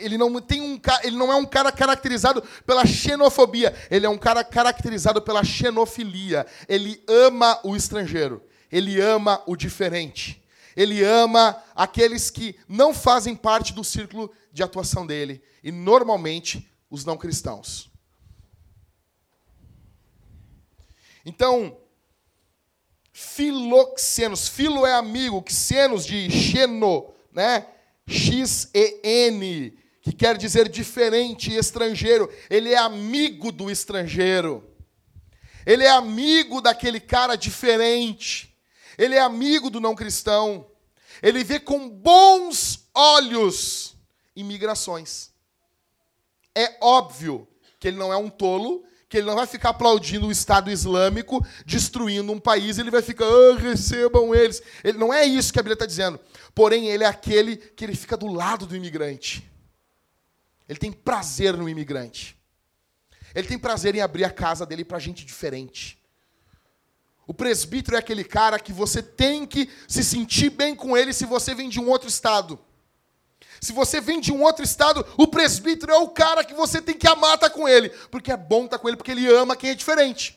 ele não tem um ele não é um cara caracterizado pela xenofobia, ele é um cara caracterizado pela xenofilia. Ele ama o estrangeiro, ele ama o diferente. Ele ama aqueles que não fazem parte do círculo de atuação dele e normalmente os não cristãos. Então, filoxenos, filo é amigo, xenos de xeno, né? X-E-N, que quer dizer diferente, estrangeiro. Ele é amigo do estrangeiro. Ele é amigo daquele cara diferente. Ele é amigo do não cristão. Ele vê com bons olhos imigrações. É óbvio que ele não é um tolo, que ele não vai ficar aplaudindo o Estado Islâmico destruindo um país, ele vai ficar, ah, recebam eles. Ele, não é isso que a Bíblia está dizendo. Porém, ele é aquele que ele fica do lado do imigrante. Ele tem prazer no imigrante. Ele tem prazer em abrir a casa dele para gente diferente. O presbítero é aquele cara que você tem que se sentir bem com ele se você vem de um outro estado. Se você vem de um outro estado, o presbítero é o cara que você tem que amar estar tá com ele, porque é bom estar tá com ele, porque ele ama quem é diferente.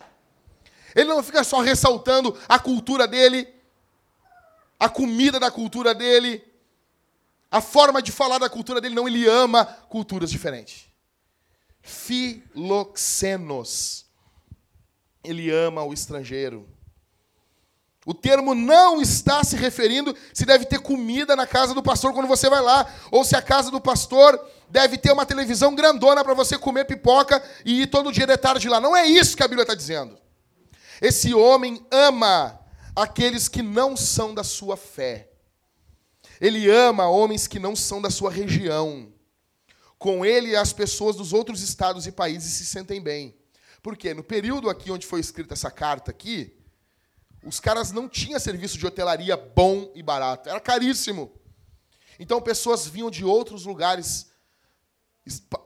Ele não fica só ressaltando a cultura dele, a comida da cultura dele, a forma de falar da cultura dele, não, ele ama culturas diferentes. Filoxenos. Ele ama o estrangeiro. O termo não está se referindo se deve ter comida na casa do pastor quando você vai lá, ou se a casa do pastor deve ter uma televisão grandona para você comer pipoca e ir todo dia de tarde lá. Não é isso que a Bíblia está dizendo. Esse homem ama aqueles que não são da sua fé. Ele ama homens que não são da sua região. Com ele, as pessoas dos outros estados e países se sentem bem. Por quê? No período aqui onde foi escrita essa carta aqui, os caras não tinham serviço de hotelaria bom e barato, era caríssimo. Então pessoas vinham de outros lugares,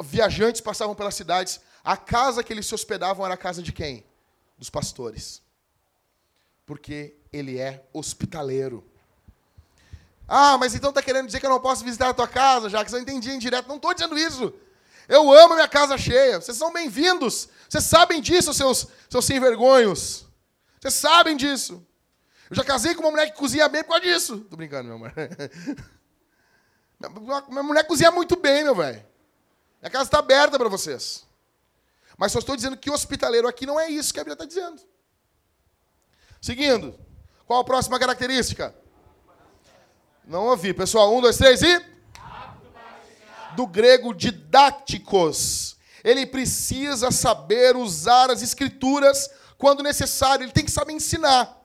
viajantes passavam pelas cidades. A casa que eles se hospedavam era a casa de quem? Dos pastores. Porque ele é hospitaleiro. Ah, mas então está querendo dizer que eu não posso visitar a tua casa, já que você entendia em direto. Não estou dizendo isso. Eu amo minha casa cheia. Vocês são bem-vindos. Vocês sabem disso, seus, seus sem vergonhos. Vocês sabem disso. Eu já casei com uma mulher que cozinha bem por causa disso. Tô brincando, meu amor. (laughs) Minha mulher cozinha muito bem, meu velho. Minha casa está aberta para vocês. Mas só estou dizendo que hospitaleiro aqui não é isso que a Bíblia está dizendo. Seguindo. Qual a próxima característica? Não ouvi. Pessoal, um, dois, três e. Do grego didáticos. Ele precisa saber usar as escrituras quando necessário, ele tem que saber ensinar.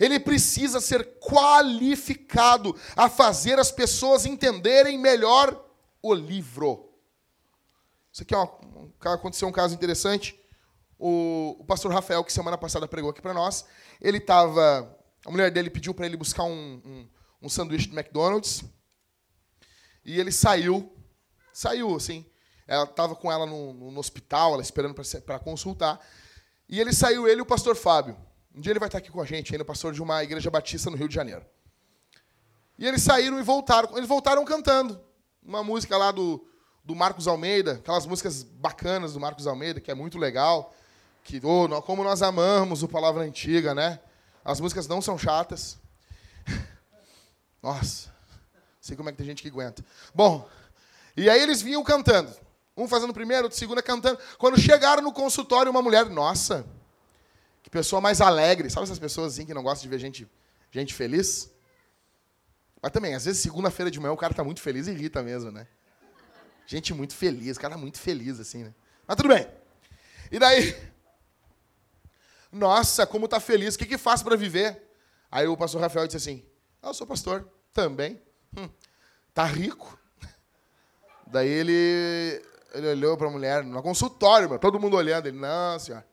Ele precisa ser qualificado a fazer as pessoas entenderem melhor o livro. Isso aqui é uma, aconteceu um caso interessante. O, o, pastor Rafael, que semana passada pregou aqui para nós, ele estava. A mulher dele pediu para ele buscar um, um, um sanduíche do McDonald's. E ele saiu. Saiu, assim. Ela estava com ela no, no, hospital, ela esperando para consultar. E ele saiu, ele e o pastor Fábio. Um dia ele vai estar aqui com a gente, ainda pastor de uma igreja batista no Rio de Janeiro. E eles saíram e voltaram. Eles voltaram cantando. Uma música lá do, do Marcos Almeida, aquelas músicas bacanas do Marcos Almeida, que é muito legal. Que, oh, como nós amamos o Palavra Antiga, né? As músicas não são chatas. (laughs) Nossa, sei como é que tem gente que aguenta. Bom, e aí eles vinham cantando. Um fazendo primeiro, outro segundo cantando. Quando chegaram no consultório, uma mulher, nossa, que pessoa mais alegre. Sabe essas pessoas assim que não gostam de ver gente, gente feliz? Mas também, às vezes, segunda-feira de manhã, o cara tá muito feliz e irrita mesmo, né? Gente muito feliz, o cara tá muito feliz, assim, né? Mas tudo bem. E daí, nossa, como tá feliz, o que que faz para viver? Aí o pastor Rafael disse assim, ah, eu sou pastor, também. Hum, tá rico. Daí ele ele olhou para a mulher, no consultório, meu, todo mundo olhando. Ele, não, senhora.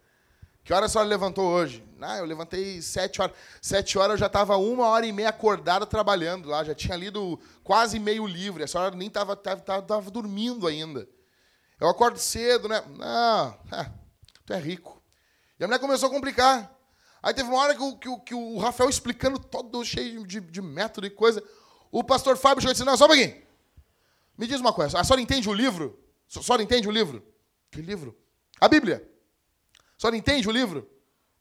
Que hora a senhora levantou hoje? Ah, eu levantei sete horas. Sete horas eu já estava uma hora e meia acordada trabalhando lá. Já tinha lido quase meio livro. A senhora nem estava tava, tava, dormindo ainda. Eu acordo cedo, né? Não, é, tu é rico. E a mulher começou a complicar. Aí teve uma hora que o, que que o Rafael explicando todo cheio de, de método e coisa. O pastor Fábio chegou e disse: Não, só um pouquinho. Me diz uma coisa, a senhora entende o livro? A senhora entende o livro? Que livro? A Bíblia. A senhora entende o livro?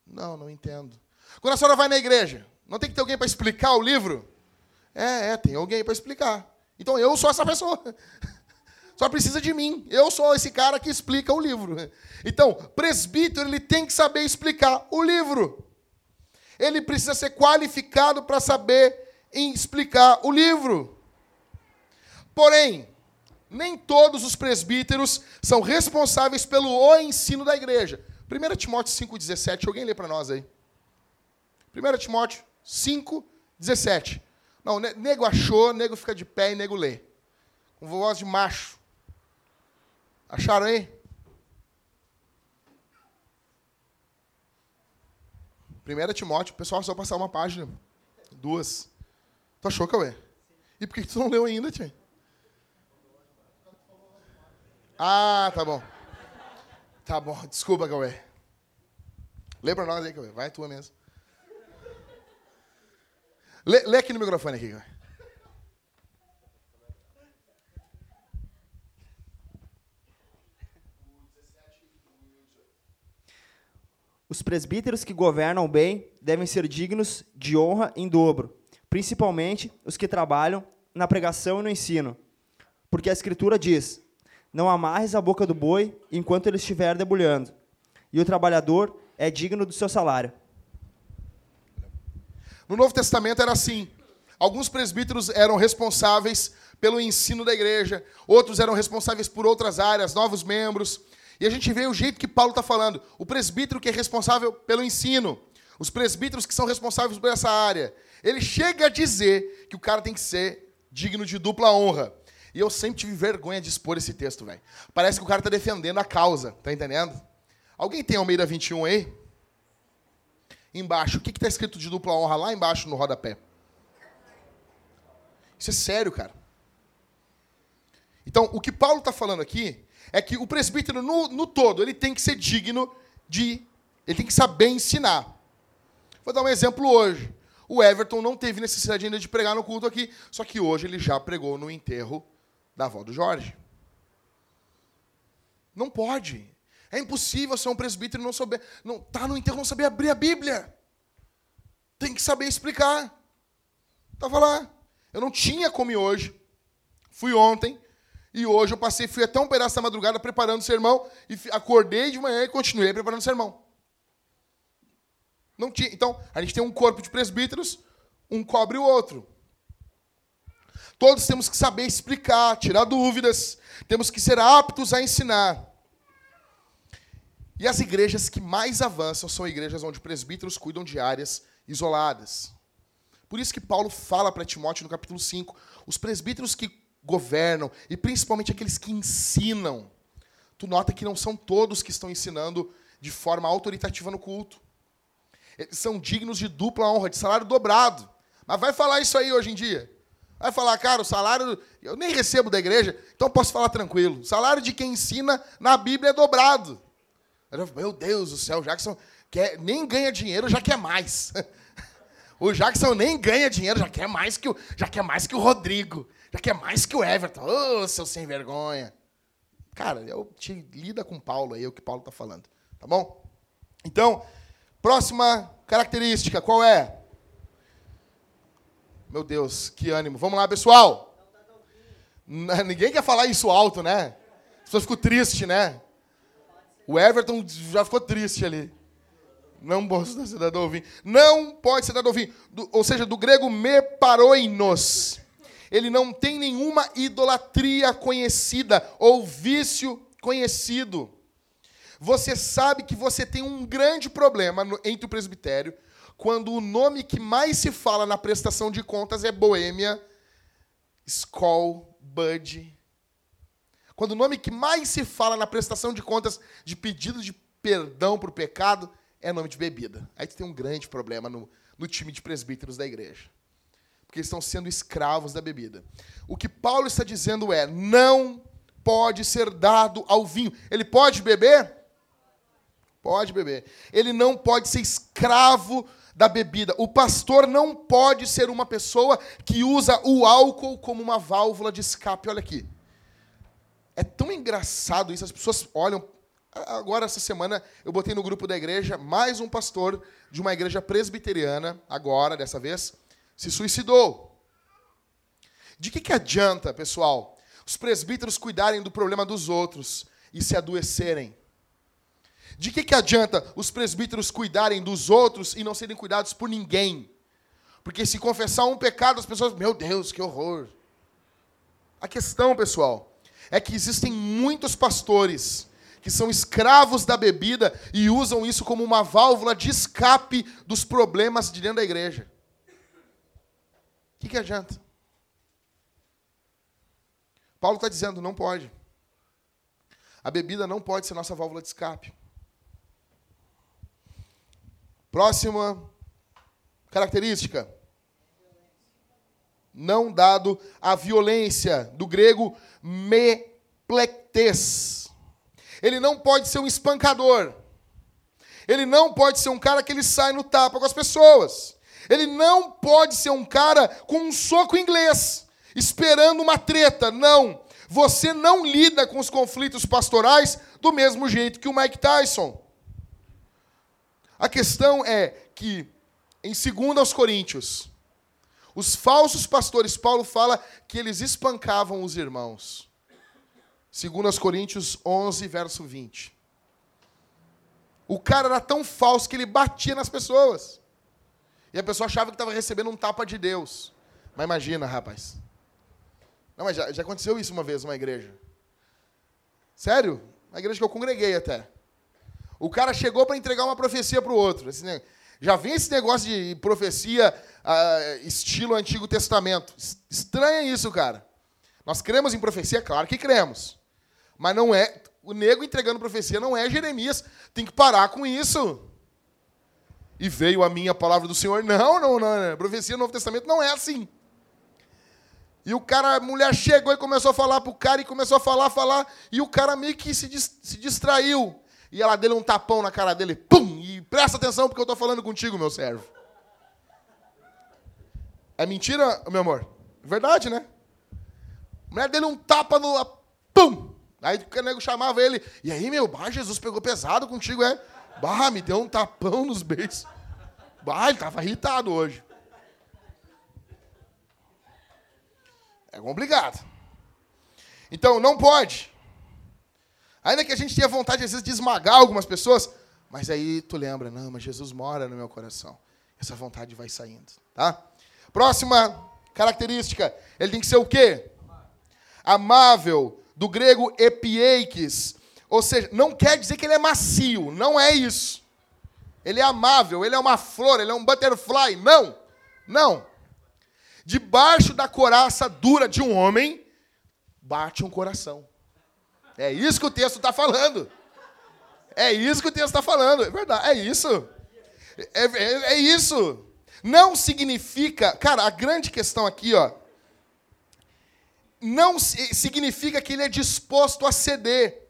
Não, não entendo. Quando a senhora vai na igreja, não tem que ter alguém para explicar o livro? É, é, tem alguém para explicar. Então eu sou essa pessoa. (laughs) Só precisa de mim. Eu sou esse cara que explica o livro. Então, presbítero, ele tem que saber explicar o livro. Ele precisa ser qualificado para saber explicar o livro. Porém, nem todos os presbíteros são responsáveis pelo o ensino da igreja. 1 Timóteo 5,17, alguém lê para nós aí. 1 Timóteo 5,17. Não, nego achou, nego fica de pé e nego lê. Com voz de macho. Acharam aí? Primeira Timóteo, pessoal, só passar uma página. Duas. Tu achou, Cauê? E por que tu não leu ainda, tia? Ah, tá bom. Tá bom, (laughs) desculpa, Cauê. Lê pra nós aí, Cauê. Vai, tua mesmo. Lê, lê aqui no microfone aqui, Cauê. Os presbíteros que governam bem devem ser dignos de honra em dobro, principalmente os que trabalham na pregação e no ensino. Porque a Escritura diz: Não amarres a boca do boi enquanto ele estiver debulhando, e o trabalhador é digno do seu salário. No Novo Testamento era assim. Alguns presbíteros eram responsáveis pelo ensino da igreja, outros eram responsáveis por outras áreas, novos membros. E a gente vê o jeito que Paulo está falando. O presbítero que é responsável pelo ensino. Os presbíteros que são responsáveis por essa área. Ele chega a dizer que o cara tem que ser digno de dupla honra. E eu sempre tive vergonha de expor esse texto, velho. Parece que o cara está defendendo a causa, tá entendendo? Alguém tem Almeida 21 aí? Embaixo. O que está escrito de dupla honra lá embaixo no rodapé? Isso é sério, cara. Então, o que Paulo está falando aqui é que o presbítero, no, no todo, ele tem que ser digno de. Ele tem que saber ensinar. Vou dar um exemplo hoje. O Everton não teve necessidade ainda de pregar no culto aqui, só que hoje ele já pregou no enterro da avó do Jorge. Não pode. É impossível ser um presbítero e não saber. Não, tá no enterro não saber abrir a Bíblia. Tem que saber explicar. Estava lá. Eu não tinha como hoje. Fui ontem. E hoje eu passei, fui até um pedaço da madrugada preparando o sermão, e acordei de manhã e continuei preparando o sermão. Não tinha. Então, a gente tem um corpo de presbíteros, um cobre o outro. Todos temos que saber explicar, tirar dúvidas, temos que ser aptos a ensinar. E as igrejas que mais avançam são igrejas onde presbíteros cuidam de áreas isoladas. Por isso que Paulo fala para Timóteo no capítulo 5, os presbíteros que governam e principalmente aqueles que ensinam. Tu nota que não são todos que estão ensinando de forma autoritativa no culto. Eles são dignos de dupla honra, de salário dobrado. Mas vai falar isso aí hoje em dia. Vai falar, cara, o salário. Eu nem recebo da igreja, então posso falar tranquilo. O salário de quem ensina na Bíblia é dobrado. Meu Deus do céu, o Jackson quer, nem ganha dinheiro, já quer mais. (laughs) O Jackson nem ganha dinheiro, já quer mais que o, já quer mais que o Rodrigo. Já quer mais que o Everton. Ô, oh, seu sem vergonha. Cara, eu te lida com Paulo aí, é o que Paulo está falando. Tá bom? Então, próxima característica, qual é? Meu Deus, que ânimo. Vamos lá, pessoal. Ninguém quer falar isso alto, né? As pessoas ficam tristes, né? O Everton já ficou triste ali. Não pode ser cidadão Não pode ser cidadão vinho. Ou seja, do grego me paroinos ele não tem nenhuma idolatria conhecida ou vício conhecido. Você sabe que você tem um grande problema entre o presbitério quando o nome que mais se fala na prestação de contas é Boêmia, Skoll, Bud. Quando o nome que mais se fala na prestação de contas de pedido de perdão por pecado é nome de bebida. Aí você tem um grande problema no, no time de presbíteros da igreja porque estão sendo escravos da bebida. O que Paulo está dizendo é: não pode ser dado ao vinho. Ele pode beber? Pode beber. Ele não pode ser escravo da bebida. O pastor não pode ser uma pessoa que usa o álcool como uma válvula de escape. Olha aqui. É tão engraçado isso, as pessoas olham. Agora, essa semana, eu botei no grupo da igreja mais um pastor de uma igreja presbiteriana, agora, dessa vez, se suicidou. De que, que adianta, pessoal, os presbíteros cuidarem do problema dos outros e se adoecerem? De que, que adianta os presbíteros cuidarem dos outros e não serem cuidados por ninguém? Porque se confessar um pecado, as pessoas, meu Deus, que horror. A questão, pessoal, é que existem muitos pastores que são escravos da bebida e usam isso como uma válvula de escape dos problemas de dentro da igreja. O que, que adianta? Paulo está dizendo, não pode. A bebida não pode ser nossa válvula de escape. Próxima característica. Não dado à violência, do grego meplektes. Ele não pode ser um espancador. Ele não pode ser um cara que ele sai no tapa com as pessoas. Ele não pode ser um cara com um soco inglês, esperando uma treta. Não. Você não lida com os conflitos pastorais do mesmo jeito que o Mike Tyson. A questão é que, em 2 Coríntios, os falsos pastores, Paulo fala que eles espancavam os irmãos. 2 Coríntios 11, verso 20. O cara era tão falso que ele batia nas pessoas. E a pessoa achava que estava recebendo um tapa de Deus. Mas imagina, rapaz. Não, mas já, já aconteceu isso uma vez numa igreja. Sério? Uma igreja que eu congreguei até. O cara chegou para entregar uma profecia para o outro. Já vem esse negócio de profecia uh, estilo Antigo Testamento. Estranha isso, cara. Nós cremos em profecia? Claro que cremos. Mas não é. O nego entregando profecia não é Jeremias. Tem que parar com isso. E veio a minha palavra do Senhor. Não, não, não. não. Profecia no Novo Testamento não é assim. E o cara, a mulher chegou e começou a falar pro cara e começou a falar, falar. E o cara meio que se, se distraiu e ela deu um tapão na cara dele, pum, e presta atenção porque eu estou falando contigo, meu servo. É mentira, meu amor? Verdade, né? A mulher dele um tapa no. Pum! Aí o nego chamava ele. E aí, meu, bah, Jesus pegou pesado contigo, é? Bah, me deu um tapão nos beijos. Bah, ele estava irritado hoje. É complicado. Então, não pode. Ainda que a gente tenha vontade, às vezes, de esmagar algumas pessoas, mas aí tu lembra, não, mas Jesus mora no meu coração. Essa vontade vai saindo, tá? Próxima característica, ele tem que ser o quê? Amável, do grego epieiques, ou seja, não quer dizer que ele é macio, não é isso. Ele é amável, ele é uma flor, ele é um butterfly, não, não. Debaixo da coraça dura de um homem, bate um coração. É isso que o texto está falando. É isso que o texto está falando. É verdade. É isso. É, é, é, isso. Não significa. Cara, a grande questão aqui, ó. Não significa que ele é disposto a ceder.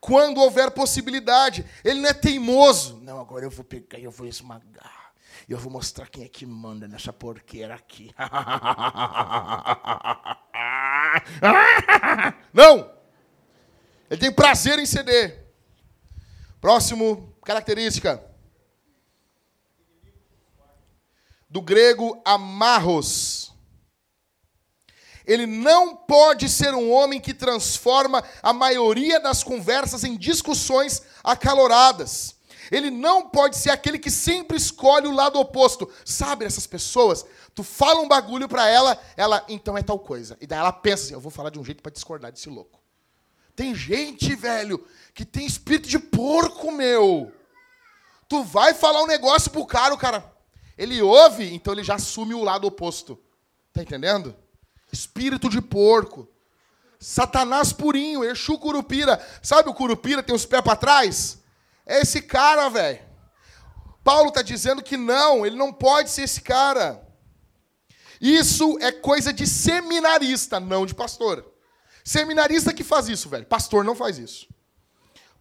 Quando houver possibilidade. Ele não é teimoso. Não, agora eu vou pegar e eu vou esmagar. E eu vou mostrar quem é que manda nessa porqueira aqui. (laughs) Não! Ele tem prazer em ceder. Próximo característica. Do grego amarros. Ele não pode ser um homem que transforma a maioria das conversas em discussões acaloradas. Ele não pode ser aquele que sempre escolhe o lado oposto. Sabe essas pessoas? Tu fala um bagulho para ela, ela então é tal coisa. E daí ela pensa assim, eu vou falar de um jeito para discordar desse louco. Tem gente, velho, que tem espírito de porco, meu. Tu vai falar um negócio pro cara, o cara. Ele ouve, então ele já assume o lado oposto. Tá entendendo? Espírito de porco. Satanás purinho, Exu Curupira. Sabe o Curupira tem os pés para trás? É esse cara, velho. Paulo está dizendo que não, ele não pode ser esse cara. Isso é coisa de seminarista, não de pastor. Seminarista que faz isso, velho. Pastor não faz isso.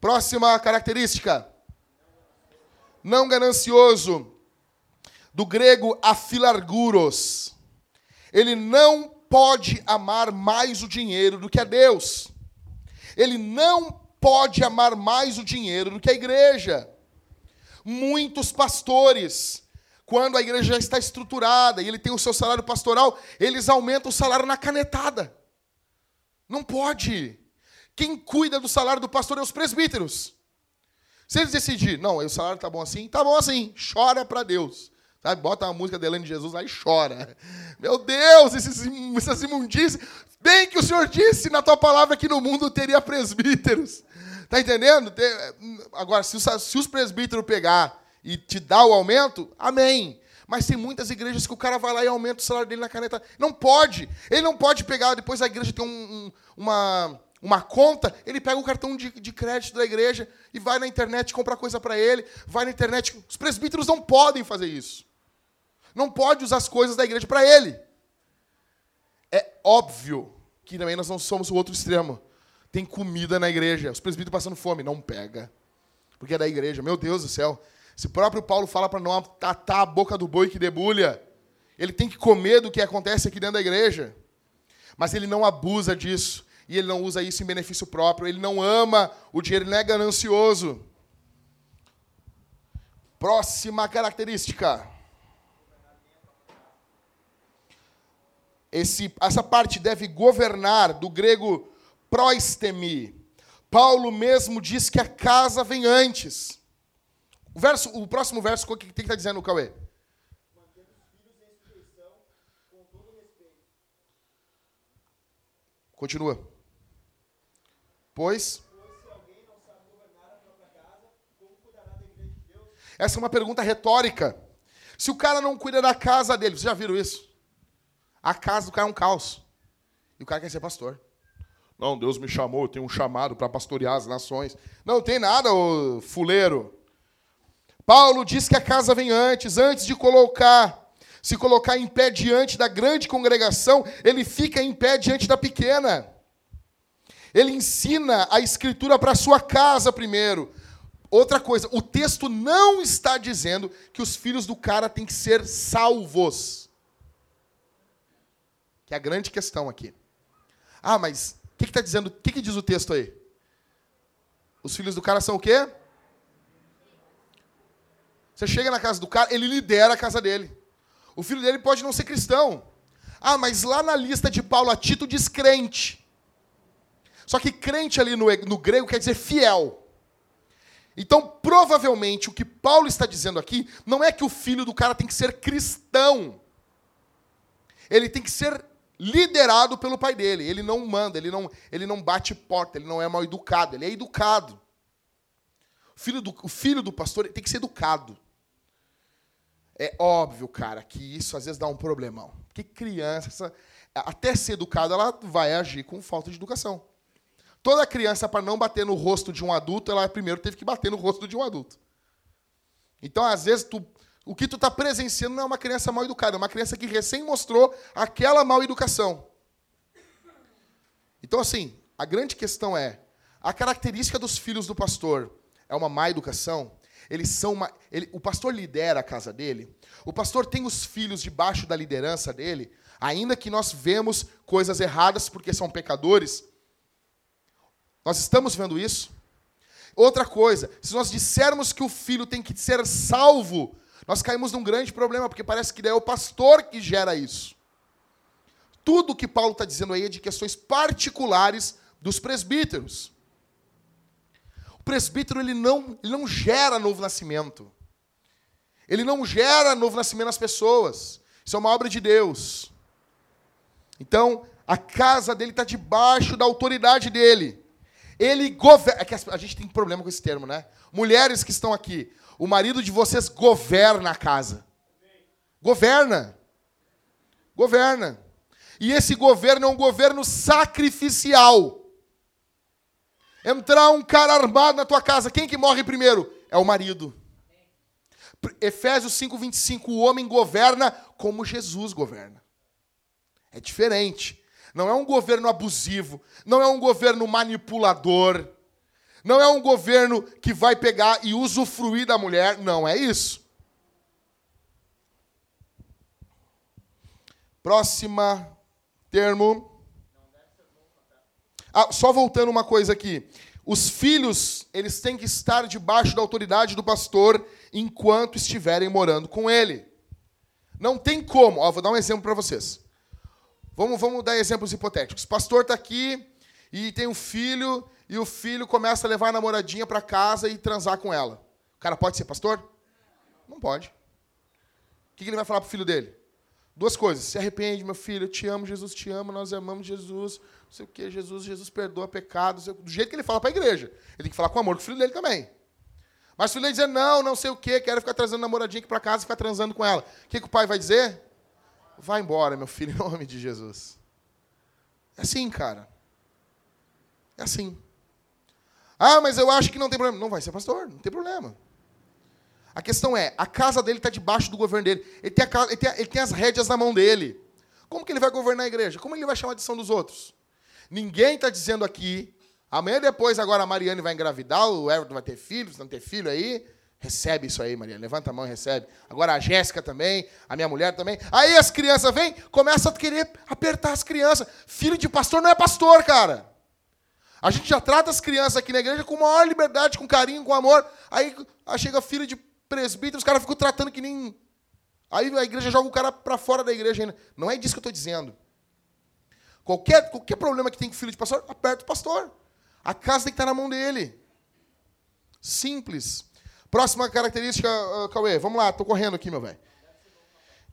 Próxima característica. Não ganancioso. do grego afilarguros. Ele não pode amar mais o dinheiro do que a Deus. Ele não pode amar mais o dinheiro do que a igreja. Muitos pastores, quando a igreja já está estruturada e ele tem o seu salário pastoral, eles aumentam o salário na canetada. Não pode. Quem cuida do salário do pastor é os presbíteros. Se eles decidirem, não, o salário tá bom assim, tá bom assim, chora para Deus. Sabe? Bota uma música de Helene de Jesus lá e chora. Meu Deus, esses, essas imundícias. Bem que o Senhor disse na tua palavra que no mundo teria presbíteros. Tá entendendo? Agora, se os, se os presbíteros pegar e te dar o aumento, amém. Mas tem muitas igrejas que o cara vai lá e aumenta o salário dele na caneta. Não pode. Ele não pode pegar, depois a igreja tem um, um, uma, uma conta, ele pega o cartão de, de crédito da igreja e vai na internet comprar coisa para ele, vai na internet. Os presbíteros não podem fazer isso. Não pode usar as coisas da igreja para ele. É óbvio que também nós não somos o outro extremo. Tem comida na igreja, os presbíteros passando fome, não pega. Porque é da igreja. Meu Deus do céu. Se próprio Paulo fala para não atar a boca do boi que debulha, ele tem que comer do que acontece aqui dentro da igreja. Mas ele não abusa disso e ele não usa isso em benefício próprio, ele não ama o dinheiro, ele não é ganancioso. Próxima característica. Esse, essa parte deve governar, do grego proistemi. Paulo mesmo diz que a casa vem antes. O, verso, o próximo verso, o que tem que estar tá dizendo, Cauê? Continua. Pois. Essa é uma pergunta retórica. Se o cara não cuida da casa dele, vocês já viram isso? A casa do cara é um caos. E o cara quer ser pastor. Não, Deus me chamou, eu tenho um chamado para pastorear as nações. Não tem nada, ô fuleiro. Paulo diz que a casa vem antes, antes de colocar, se colocar em pé diante da grande congregação, ele fica em pé diante da pequena. Ele ensina a escritura para a sua casa primeiro. Outra coisa, o texto não está dizendo que os filhos do cara têm que ser salvos. Que é a grande questão aqui. Ah, mas o que está dizendo? O que, que diz o texto aí? Os filhos do cara são o quê? Você chega na casa do cara, ele lidera a casa dele. O filho dele pode não ser cristão. Ah, mas lá na lista de Paulo a Tito diz crente. Só que crente ali no, no grego quer dizer fiel. Então, provavelmente, o que Paulo está dizendo aqui não é que o filho do cara tem que ser cristão. Ele tem que ser liderado pelo pai dele. Ele não manda, ele não, ele não bate porta, ele não é mal educado, ele é educado. O filho do, o filho do pastor tem que ser educado. É óbvio, cara, que isso às vezes dá um problemão. Porque criança, até ser educada, ela vai agir com falta de educação. Toda criança, para não bater no rosto de um adulto, ela primeiro teve que bater no rosto de um adulto. Então, às vezes, tu, o que tu está presenciando não é uma criança mal educada, é uma criança que recém mostrou aquela mal educação. Então, assim, a grande questão é: a característica dos filhos do pastor é uma má educação? Eles são uma, ele, o pastor lidera a casa dele. O pastor tem os filhos debaixo da liderança dele, ainda que nós vemos coisas erradas porque são pecadores. Nós estamos vendo isso? Outra coisa, se nós dissermos que o filho tem que ser salvo, nós caímos num grande problema, porque parece que é o pastor que gera isso. Tudo que Paulo está dizendo aí é de questões particulares dos presbíteros. Presbítero ele não, ele não gera novo nascimento. Ele não gera novo nascimento nas pessoas. Isso é uma obra de Deus. Então, a casa dele está debaixo da autoridade dele. Ele governa. É a gente tem problema com esse termo, né? Mulheres que estão aqui, o marido de vocês governa a casa. Governa. Governa. E esse governo é um governo sacrificial. Entrar um cara armado na tua casa, quem que morre primeiro? É o marido. Efésios 5:25, o homem governa como Jesus governa. É diferente. Não é um governo abusivo, não é um governo manipulador, não é um governo que vai pegar e usufruir da mulher, não é isso. Próxima termo. Ah, só voltando uma coisa aqui. Os filhos, eles têm que estar debaixo da autoridade do pastor enquanto estiverem morando com ele. Não tem como. Ó, vou dar um exemplo para vocês. Vamos, vamos dar exemplos hipotéticos. Pastor está aqui e tem um filho, e o filho começa a levar a namoradinha para casa e transar com ela. O cara pode ser pastor? Não pode. O que ele vai falar para o filho dele? Duas coisas. Se arrepende, meu filho, eu te amo, Jesus te ama, nós amamos Jesus. Não sei o que, Jesus, Jesus perdoa pecados. Do jeito que ele fala para a igreja. Ele tem que falar com amor com o filho dele também. Mas o filho dele dizer, não, não sei o que, quero ficar trazendo namoradinha aqui para casa e ficar transando com ela. O que, que o pai vai dizer? Vai embora, meu filho, em nome de Jesus. É assim, cara. É assim. Ah, mas eu acho que não tem problema. Não vai ser pastor, não tem problema. A questão é, a casa dele está debaixo do governo dele. Ele tem, casa, ele, tem, ele tem, as rédeas na mão dele. Como que ele vai governar a igreja? Como ele vai chamar a atenção dos outros? Ninguém está dizendo aqui, amanhã depois agora a Mariane vai engravidar, o Everton vai ter filho, se não ter filho aí, recebe isso aí, Mariane. Levanta a mão e recebe. Agora a Jéssica também, a minha mulher também. Aí as crianças vêm, começam a querer apertar as crianças. Filho de pastor não é pastor, cara. A gente já trata as crianças aqui na igreja com maior liberdade, com carinho, com amor. Aí, aí chega filho de presbítero, os caras ficam tratando que nem. Aí a igreja joga o cara para fora da igreja ainda. Não é disso que eu estou dizendo. Qualquer, qualquer problema que tem com filho de pastor, aperta o pastor. A casa tem que estar na mão dele. Simples. Próxima característica, uh, Cauê. Vamos lá, estou correndo aqui, meu velho.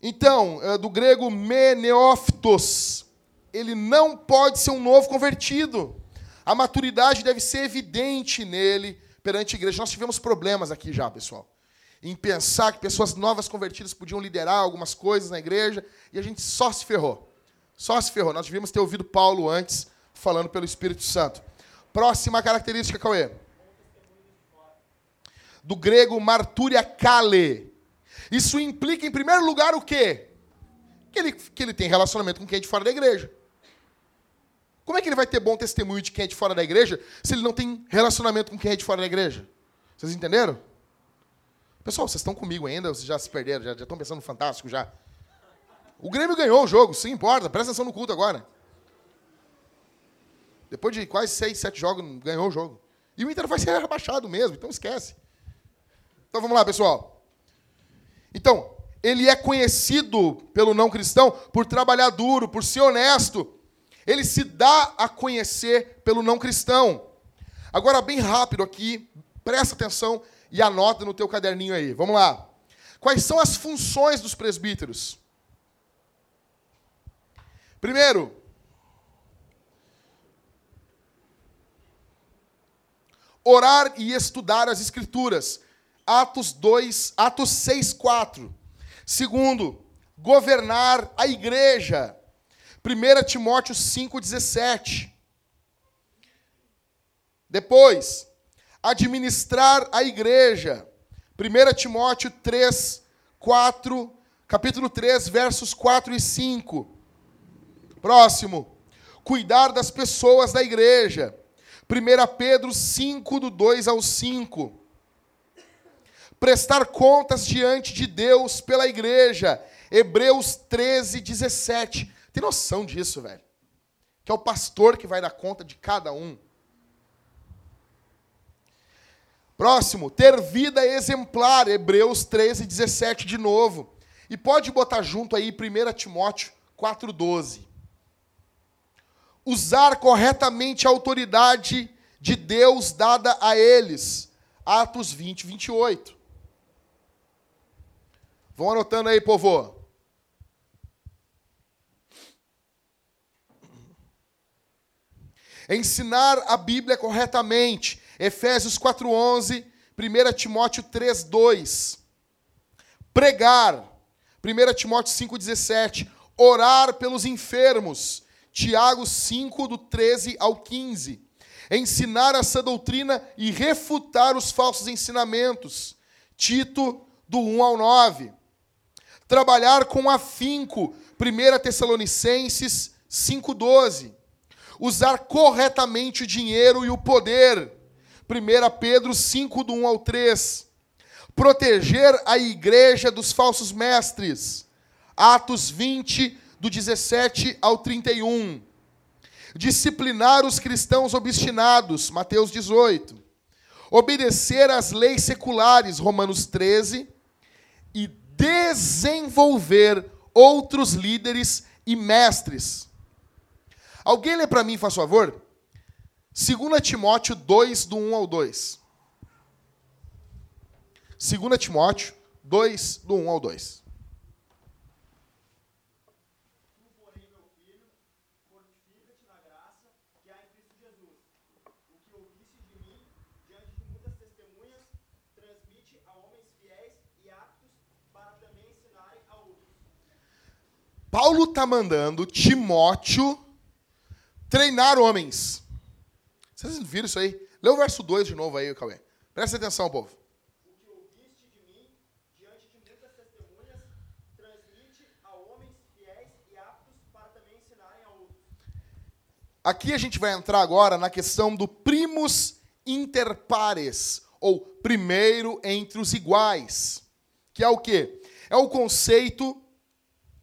Então, uh, do grego meneófitos, ele não pode ser um novo convertido. A maturidade deve ser evidente nele perante a igreja. Nós tivemos problemas aqui já, pessoal em pensar que pessoas novas convertidas podiam liderar algumas coisas na igreja, e a gente só se ferrou. Só se ferrou. Nós devíamos ter ouvido Paulo antes, falando pelo Espírito Santo. Próxima característica, Cauê. Do grego marturia kale. Isso implica, em primeiro lugar, o quê? Que ele, que ele tem relacionamento com quem é de fora da igreja. Como é que ele vai ter bom testemunho de quem é de fora da igreja se ele não tem relacionamento com quem é de fora da igreja? Vocês entenderam? Pessoal, vocês estão comigo ainda? Vocês já se perderam? Já, estão pensando no Fantástico já? O Grêmio ganhou o jogo, sim, importa. Presta atenção no culto agora. Depois de quase seis, sete jogos, ganhou o jogo. E o Inter vai ser rebaixado mesmo, então esquece. Então vamos lá, pessoal. Então, ele é conhecido pelo não cristão por trabalhar duro, por ser honesto. Ele se dá a conhecer pelo não cristão. Agora, bem rápido aqui, presta atenção e anota no teu caderninho aí. Vamos lá. Quais são as funções dos presbíteros? Primeiro, orar e estudar as escrituras. Atos 2, Atos 6, 4. Segundo, governar a igreja. 1 Timóteo 5, 17. Depois, administrar a igreja. 1 Timóteo 3, 4, capítulo 3, versos 4 e 5. Próximo. Cuidar das pessoas da igreja. 1 Pedro 5, do 2 ao 5. Prestar contas diante de Deus pela igreja. Hebreus 13, 17. Tem noção disso, velho? Que é o pastor que vai dar conta de cada um. Próximo, ter vida exemplar, Hebreus 13, 17 de novo. E pode botar junto aí 1 Timóteo 4,12. Usar corretamente a autoridade de Deus dada a eles. Atos 20, 28. Vão anotando aí, povo. Ensinar a Bíblia corretamente Efésios 4:11, 1 Timóteo 3:2. Pregar, 1 Timóteo 5:17. Orar pelos enfermos, Tiago 5 do 13 ao 15. Ensinar essa doutrina e refutar os falsos ensinamentos, Tito do 1 ao 9. Trabalhar com afinco, 1 Tessalonicenses 5:12. Usar corretamente o dinheiro e o poder, 1 Pedro 5, do 1 ao 3. Proteger a igreja dos falsos mestres. Atos 20, do 17 ao 31. Disciplinar os cristãos obstinados, Mateus 18. Obedecer às leis seculares, Romanos 13. E desenvolver outros líderes e mestres. Alguém lê para mim, faz favor? 2 Timóteo 2, do 1 ao 2. 2 Timóteo 2, do 1 ao 2. Paulo está mandando Timóteo treinar homens. Vocês viram isso aí? Lê o verso 2 de novo aí, Cauê. Presta atenção, povo. Aqui a gente vai entrar agora na questão do primus inter pares, ou primeiro entre os iguais. Que é o quê? É o conceito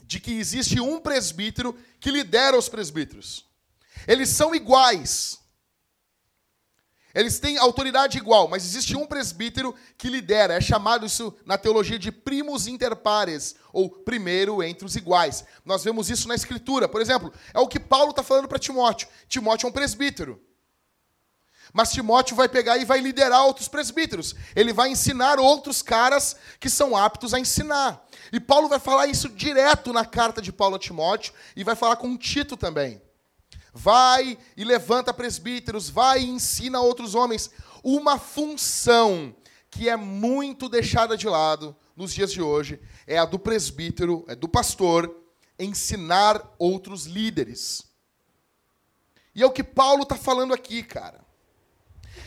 de que existe um presbítero que lidera os presbíteros. Eles são iguais. Eles têm autoridade igual, mas existe um presbítero que lidera. É chamado isso na teologia de primus inter pares, ou primeiro entre os iguais. Nós vemos isso na Escritura. Por exemplo, é o que Paulo está falando para Timóteo. Timóteo é um presbítero. Mas Timóteo vai pegar e vai liderar outros presbíteros. Ele vai ensinar outros caras que são aptos a ensinar. E Paulo vai falar isso direto na carta de Paulo a Timóteo e vai falar com Tito também. Vai e levanta presbíteros, vai e ensina outros homens. Uma função que é muito deixada de lado nos dias de hoje é a do presbítero, é do pastor, ensinar outros líderes. E é o que Paulo está falando aqui, cara.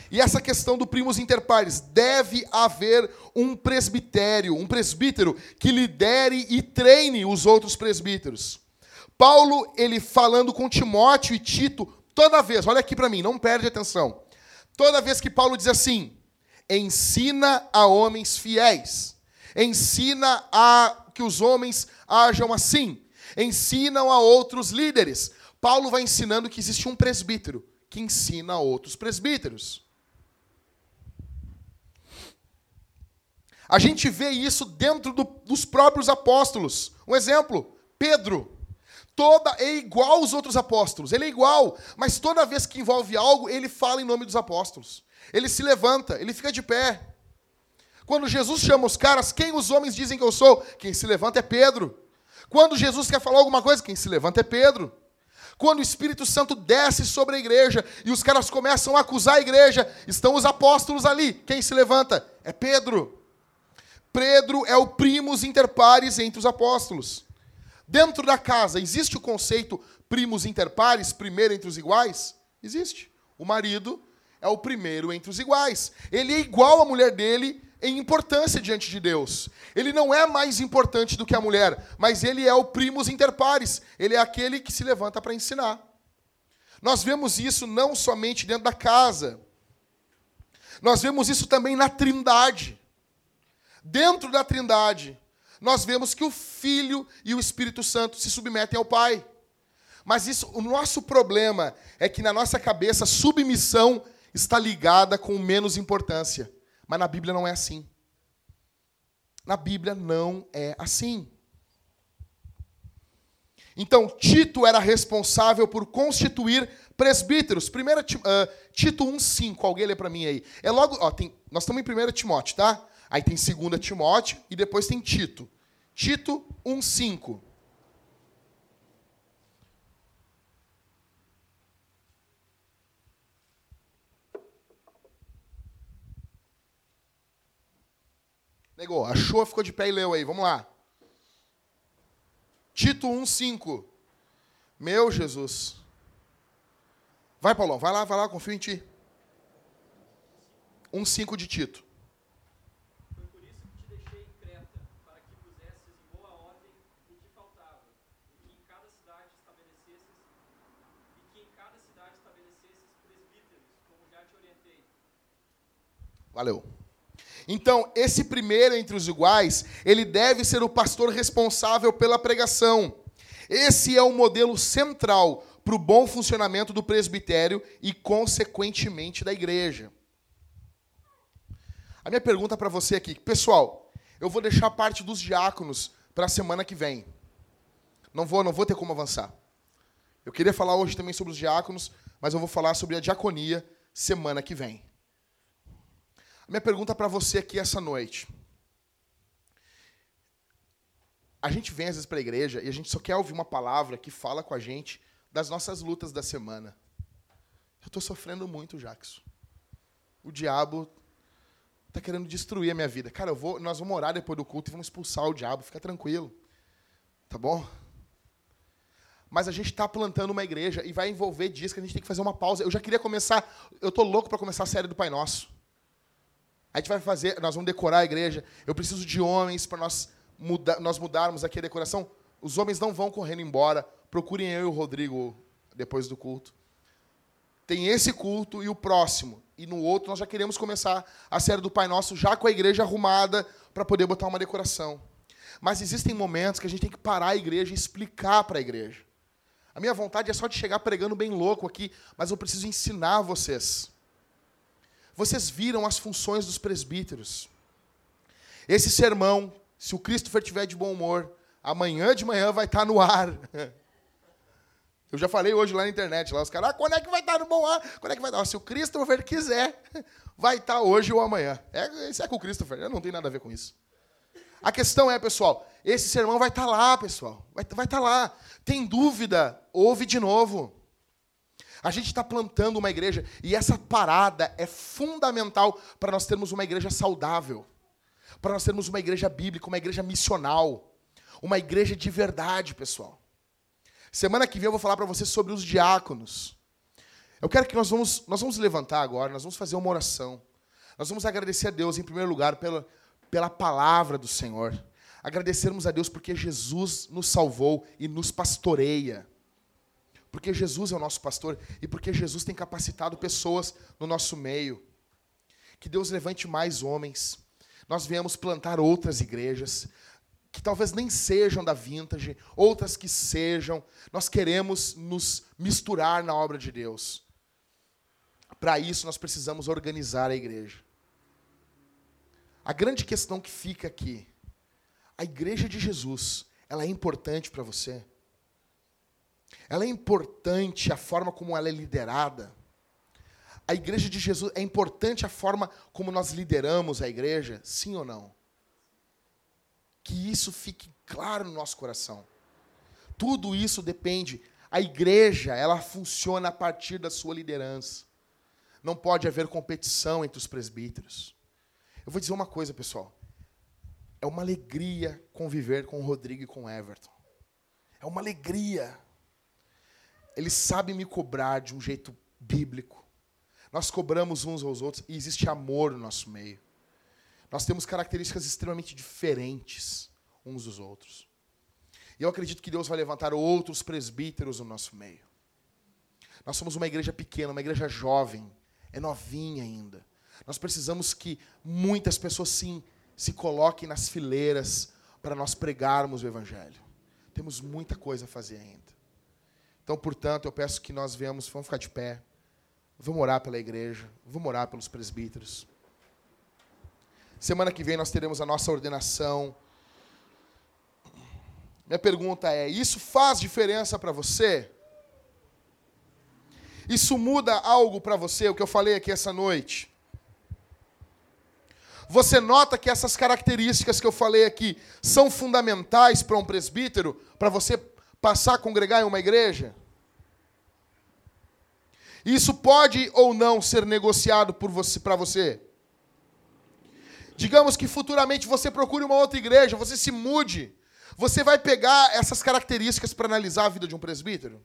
E essa questão do primus inter pares, deve haver um presbitério, um presbítero que lidere e treine os outros presbíteros. Paulo, ele falando com Timóteo e Tito, toda vez, olha aqui para mim, não perde atenção. Toda vez que Paulo diz assim: ensina a homens fiéis, ensina a que os homens ajam assim, ensinam a outros líderes. Paulo vai ensinando que existe um presbítero que ensina a outros presbíteros. A gente vê isso dentro do, dos próprios apóstolos. Um exemplo, Pedro. Toda é igual aos outros apóstolos, ele é igual, mas toda vez que envolve algo, ele fala em nome dos apóstolos. Ele se levanta, ele fica de pé. Quando Jesus chama os caras, quem os homens dizem que eu sou? Quem se levanta é Pedro. Quando Jesus quer falar alguma coisa, quem se levanta é Pedro. Quando o Espírito Santo desce sobre a igreja e os caras começam a acusar a igreja, estão os apóstolos ali. Quem se levanta? É Pedro. Pedro é o primus inter pares entre os apóstolos. Dentro da casa, existe o conceito primus inter pares, primeiro entre os iguais? Existe. O marido é o primeiro entre os iguais. Ele é igual à mulher dele em importância diante de Deus. Ele não é mais importante do que a mulher, mas ele é o primus inter pares. Ele é aquele que se levanta para ensinar. Nós vemos isso não somente dentro da casa. Nós vemos isso também na Trindade. Dentro da Trindade, nós vemos que o Filho e o Espírito Santo se submetem ao Pai. Mas isso, o nosso problema é que na nossa cabeça submissão está ligada com menos importância. Mas na Bíblia não é assim. Na Bíblia não é assim. Então, Tito era responsável por constituir presbíteros. Primeira, uh, Tito 1,5. Alguém lê para mim aí. É logo. Ó, tem, nós estamos em 1 Timóteo, tá? Aí tem 2 Timóteo e depois tem Tito. Tito 1,5. Negou, achou, ficou de pé e leu aí. Vamos lá. Tito 1,5. Meu Jesus. Vai, Paulão, vai lá, vai lá, confio em ti. 1,5 de Tito. Valeu. Então, esse primeiro entre os iguais, ele deve ser o pastor responsável pela pregação. Esse é o modelo central para o bom funcionamento do presbitério e, consequentemente, da igreja. A minha pergunta para você aqui, pessoal, eu vou deixar parte dos diáconos para a semana que vem. Não vou, não vou ter como avançar. Eu queria falar hoje também sobre os diáconos, mas eu vou falar sobre a diaconia semana que vem. A minha pergunta para você aqui essa noite. A gente vem às vezes para a igreja e a gente só quer ouvir uma palavra que fala com a gente das nossas lutas da semana. Eu estou sofrendo muito, Jackson. O diabo está querendo destruir a minha vida. Cara, eu vou, nós vamos orar depois do culto e vamos expulsar o diabo. Fica tranquilo. Tá bom? Mas a gente está plantando uma igreja e vai envolver dias que a gente tem que fazer uma pausa. Eu já queria começar. Eu estou louco para começar a série do Pai Nosso. A gente vai fazer, nós vamos decorar a igreja. Eu preciso de homens para nós, muda, nós mudarmos aqui a decoração. Os homens não vão correndo embora. Procurem eu e o Rodrigo depois do culto. Tem esse culto e o próximo. E no outro nós já queremos começar a série do Pai Nosso já com a igreja arrumada para poder botar uma decoração. Mas existem momentos que a gente tem que parar a igreja e explicar para a igreja. A minha vontade é só de chegar pregando bem louco aqui, mas eu preciso ensinar vocês. Vocês viram as funções dos presbíteros. Esse sermão, se o Christopher tiver de bom humor, amanhã de manhã vai estar no ar. (laughs) Eu já falei hoje lá na internet, lá os caras, ah, quando é que vai estar no bom ar? Quando é que vai estar? Se o Christopher quiser, (laughs) vai estar hoje ou amanhã. É, isso é com o Christopher, eu não tenho nada a ver com isso. A questão é, pessoal, esse sermão vai estar lá, pessoal. Vai, vai estar lá. Tem dúvida? Ouve de novo. A gente está plantando uma igreja e essa parada é fundamental para nós termos uma igreja saudável, para nós termos uma igreja bíblica, uma igreja missional, uma igreja de verdade, pessoal. Semana que vem eu vou falar para vocês sobre os diáconos. Eu quero que nós vamos, nós vamos levantar agora, nós vamos fazer uma oração. Nós vamos agradecer a Deus, em primeiro lugar, pela, pela palavra do Senhor. Agradecermos a Deus porque Jesus nos salvou e nos pastoreia. Porque Jesus é o nosso pastor e porque Jesus tem capacitado pessoas no nosso meio. Que Deus levante mais homens. Nós viemos plantar outras igrejas que talvez nem sejam da vintage, outras que sejam. Nós queremos nos misturar na obra de Deus. Para isso, nós precisamos organizar a igreja. A grande questão que fica aqui, a igreja de Jesus, ela é importante para você? Ela é importante a forma como ela é liderada? A igreja de Jesus é importante a forma como nós lideramos a igreja? Sim ou não? Que isso fique claro no nosso coração. Tudo isso depende. A igreja, ela funciona a partir da sua liderança. Não pode haver competição entre os presbíteros. Eu vou dizer uma coisa, pessoal. É uma alegria conviver com o Rodrigo e com o Everton. É uma alegria. Eles sabem me cobrar de um jeito bíblico. Nós cobramos uns aos outros e existe amor no nosso meio. Nós temos características extremamente diferentes uns dos outros. E eu acredito que Deus vai levantar outros presbíteros no nosso meio. Nós somos uma igreja pequena, uma igreja jovem, é novinha ainda. Nós precisamos que muitas pessoas sim se coloquem nas fileiras para nós pregarmos o evangelho. Temos muita coisa a fazer ainda. Então, portanto, eu peço que nós venhamos, vamos ficar de pé, vamos orar pela igreja, vamos orar pelos presbíteros. Semana que vem nós teremos a nossa ordenação. Minha pergunta é: isso faz diferença para você? Isso muda algo para você, o que eu falei aqui essa noite? Você nota que essas características que eu falei aqui são fundamentais para um presbítero, para você passar a congregar em uma igreja? Isso pode ou não ser negociado por você para você? Digamos que futuramente você procure uma outra igreja, você se mude. Você vai pegar essas características para analisar a vida de um presbítero?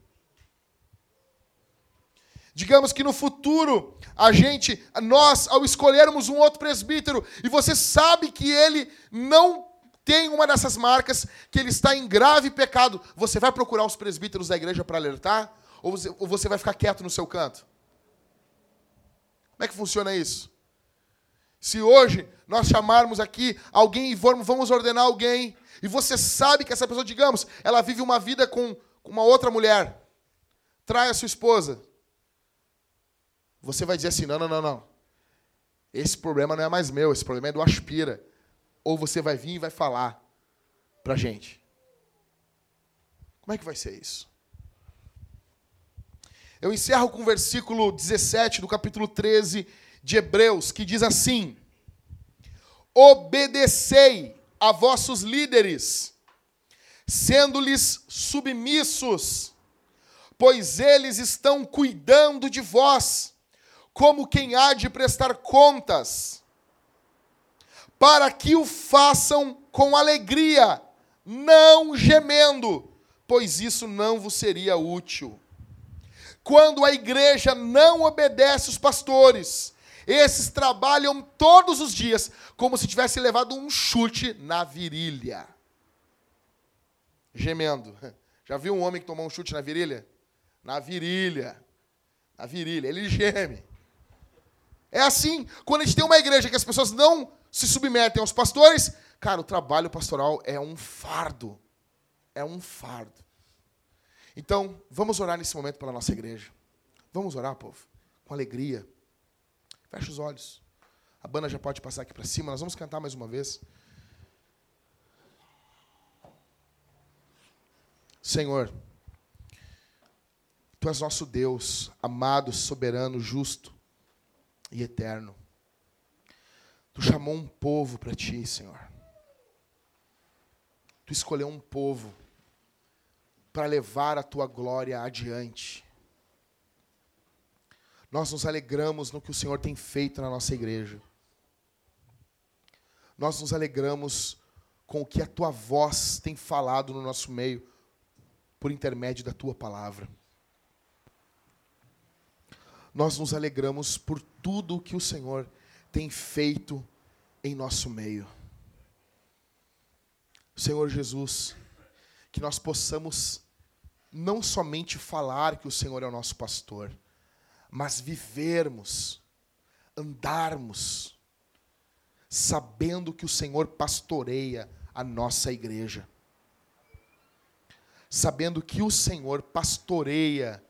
Digamos que no futuro, a gente, nós, ao escolhermos um outro presbítero, e você sabe que ele não tem uma dessas marcas, que ele está em grave pecado, você vai procurar os presbíteros da igreja para alertar? Ou você, ou você vai ficar quieto no seu canto? Como é que funciona isso? Se hoje nós chamarmos aqui alguém e vamos ordenar alguém, e você sabe que essa pessoa, digamos, ela vive uma vida com uma outra mulher, trai a sua esposa, você vai dizer assim: não, não, não, não. Esse problema não é mais meu, esse problema é do Aspira. Ou você vai vir e vai falar para gente. Como é que vai ser isso? Eu encerro com o versículo 17 do capítulo 13 de Hebreus, que diz assim: Obedecei a vossos líderes, sendo-lhes submissos, pois eles estão cuidando de vós, como quem há de prestar contas, para que o façam com alegria, não gemendo, pois isso não vos seria útil. Quando a igreja não obedece os pastores, esses trabalham todos os dias como se tivesse levado um chute na virilha. Gemendo. (laughs) Já viu um homem que tomou um chute na virilha? Na virilha. Na virilha. Ele geme. É assim, quando a gente tem uma igreja que as pessoas não se submetem aos pastores, cara, o trabalho pastoral é um fardo. É um fardo. Então, vamos orar nesse momento pela nossa igreja. Vamos orar, povo, com alegria. Feche os olhos. A banda já pode passar aqui para cima. Nós vamos cantar mais uma vez. Senhor, Tu és nosso Deus, amado, soberano, justo e eterno. Tu chamou um povo para Ti, Senhor. Tu escolheu um povo para levar a Tua glória adiante. Nós nos alegramos no que o Senhor tem feito na nossa igreja. Nós nos alegramos com o que a tua voz tem falado no nosso meio, por intermédio da tua palavra. Nós nos alegramos por tudo o que o Senhor tem feito em nosso meio. Senhor Jesus, que nós possamos não somente falar que o Senhor é o nosso pastor, mas vivermos, andarmos, sabendo que o Senhor pastoreia a nossa igreja. Sabendo que o Senhor pastoreia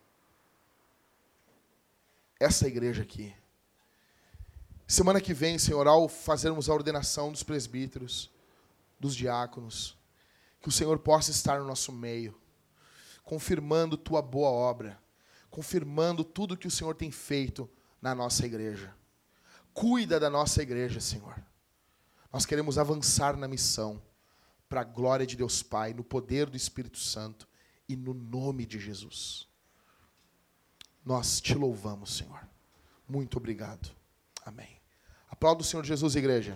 essa igreja aqui. Semana que vem, Senhor, ao fazermos a ordenação dos presbíteros, dos diáconos, que o Senhor possa estar no nosso meio, confirmando tua boa obra confirmando tudo que o Senhor tem feito na nossa igreja. Cuida da nossa igreja, Senhor. Nós queremos avançar na missão para a glória de Deus Pai, no poder do Espírito Santo e no nome de Jesus. Nós te louvamos, Senhor. Muito obrigado. Amém. Aplauda o Senhor Jesus, igreja.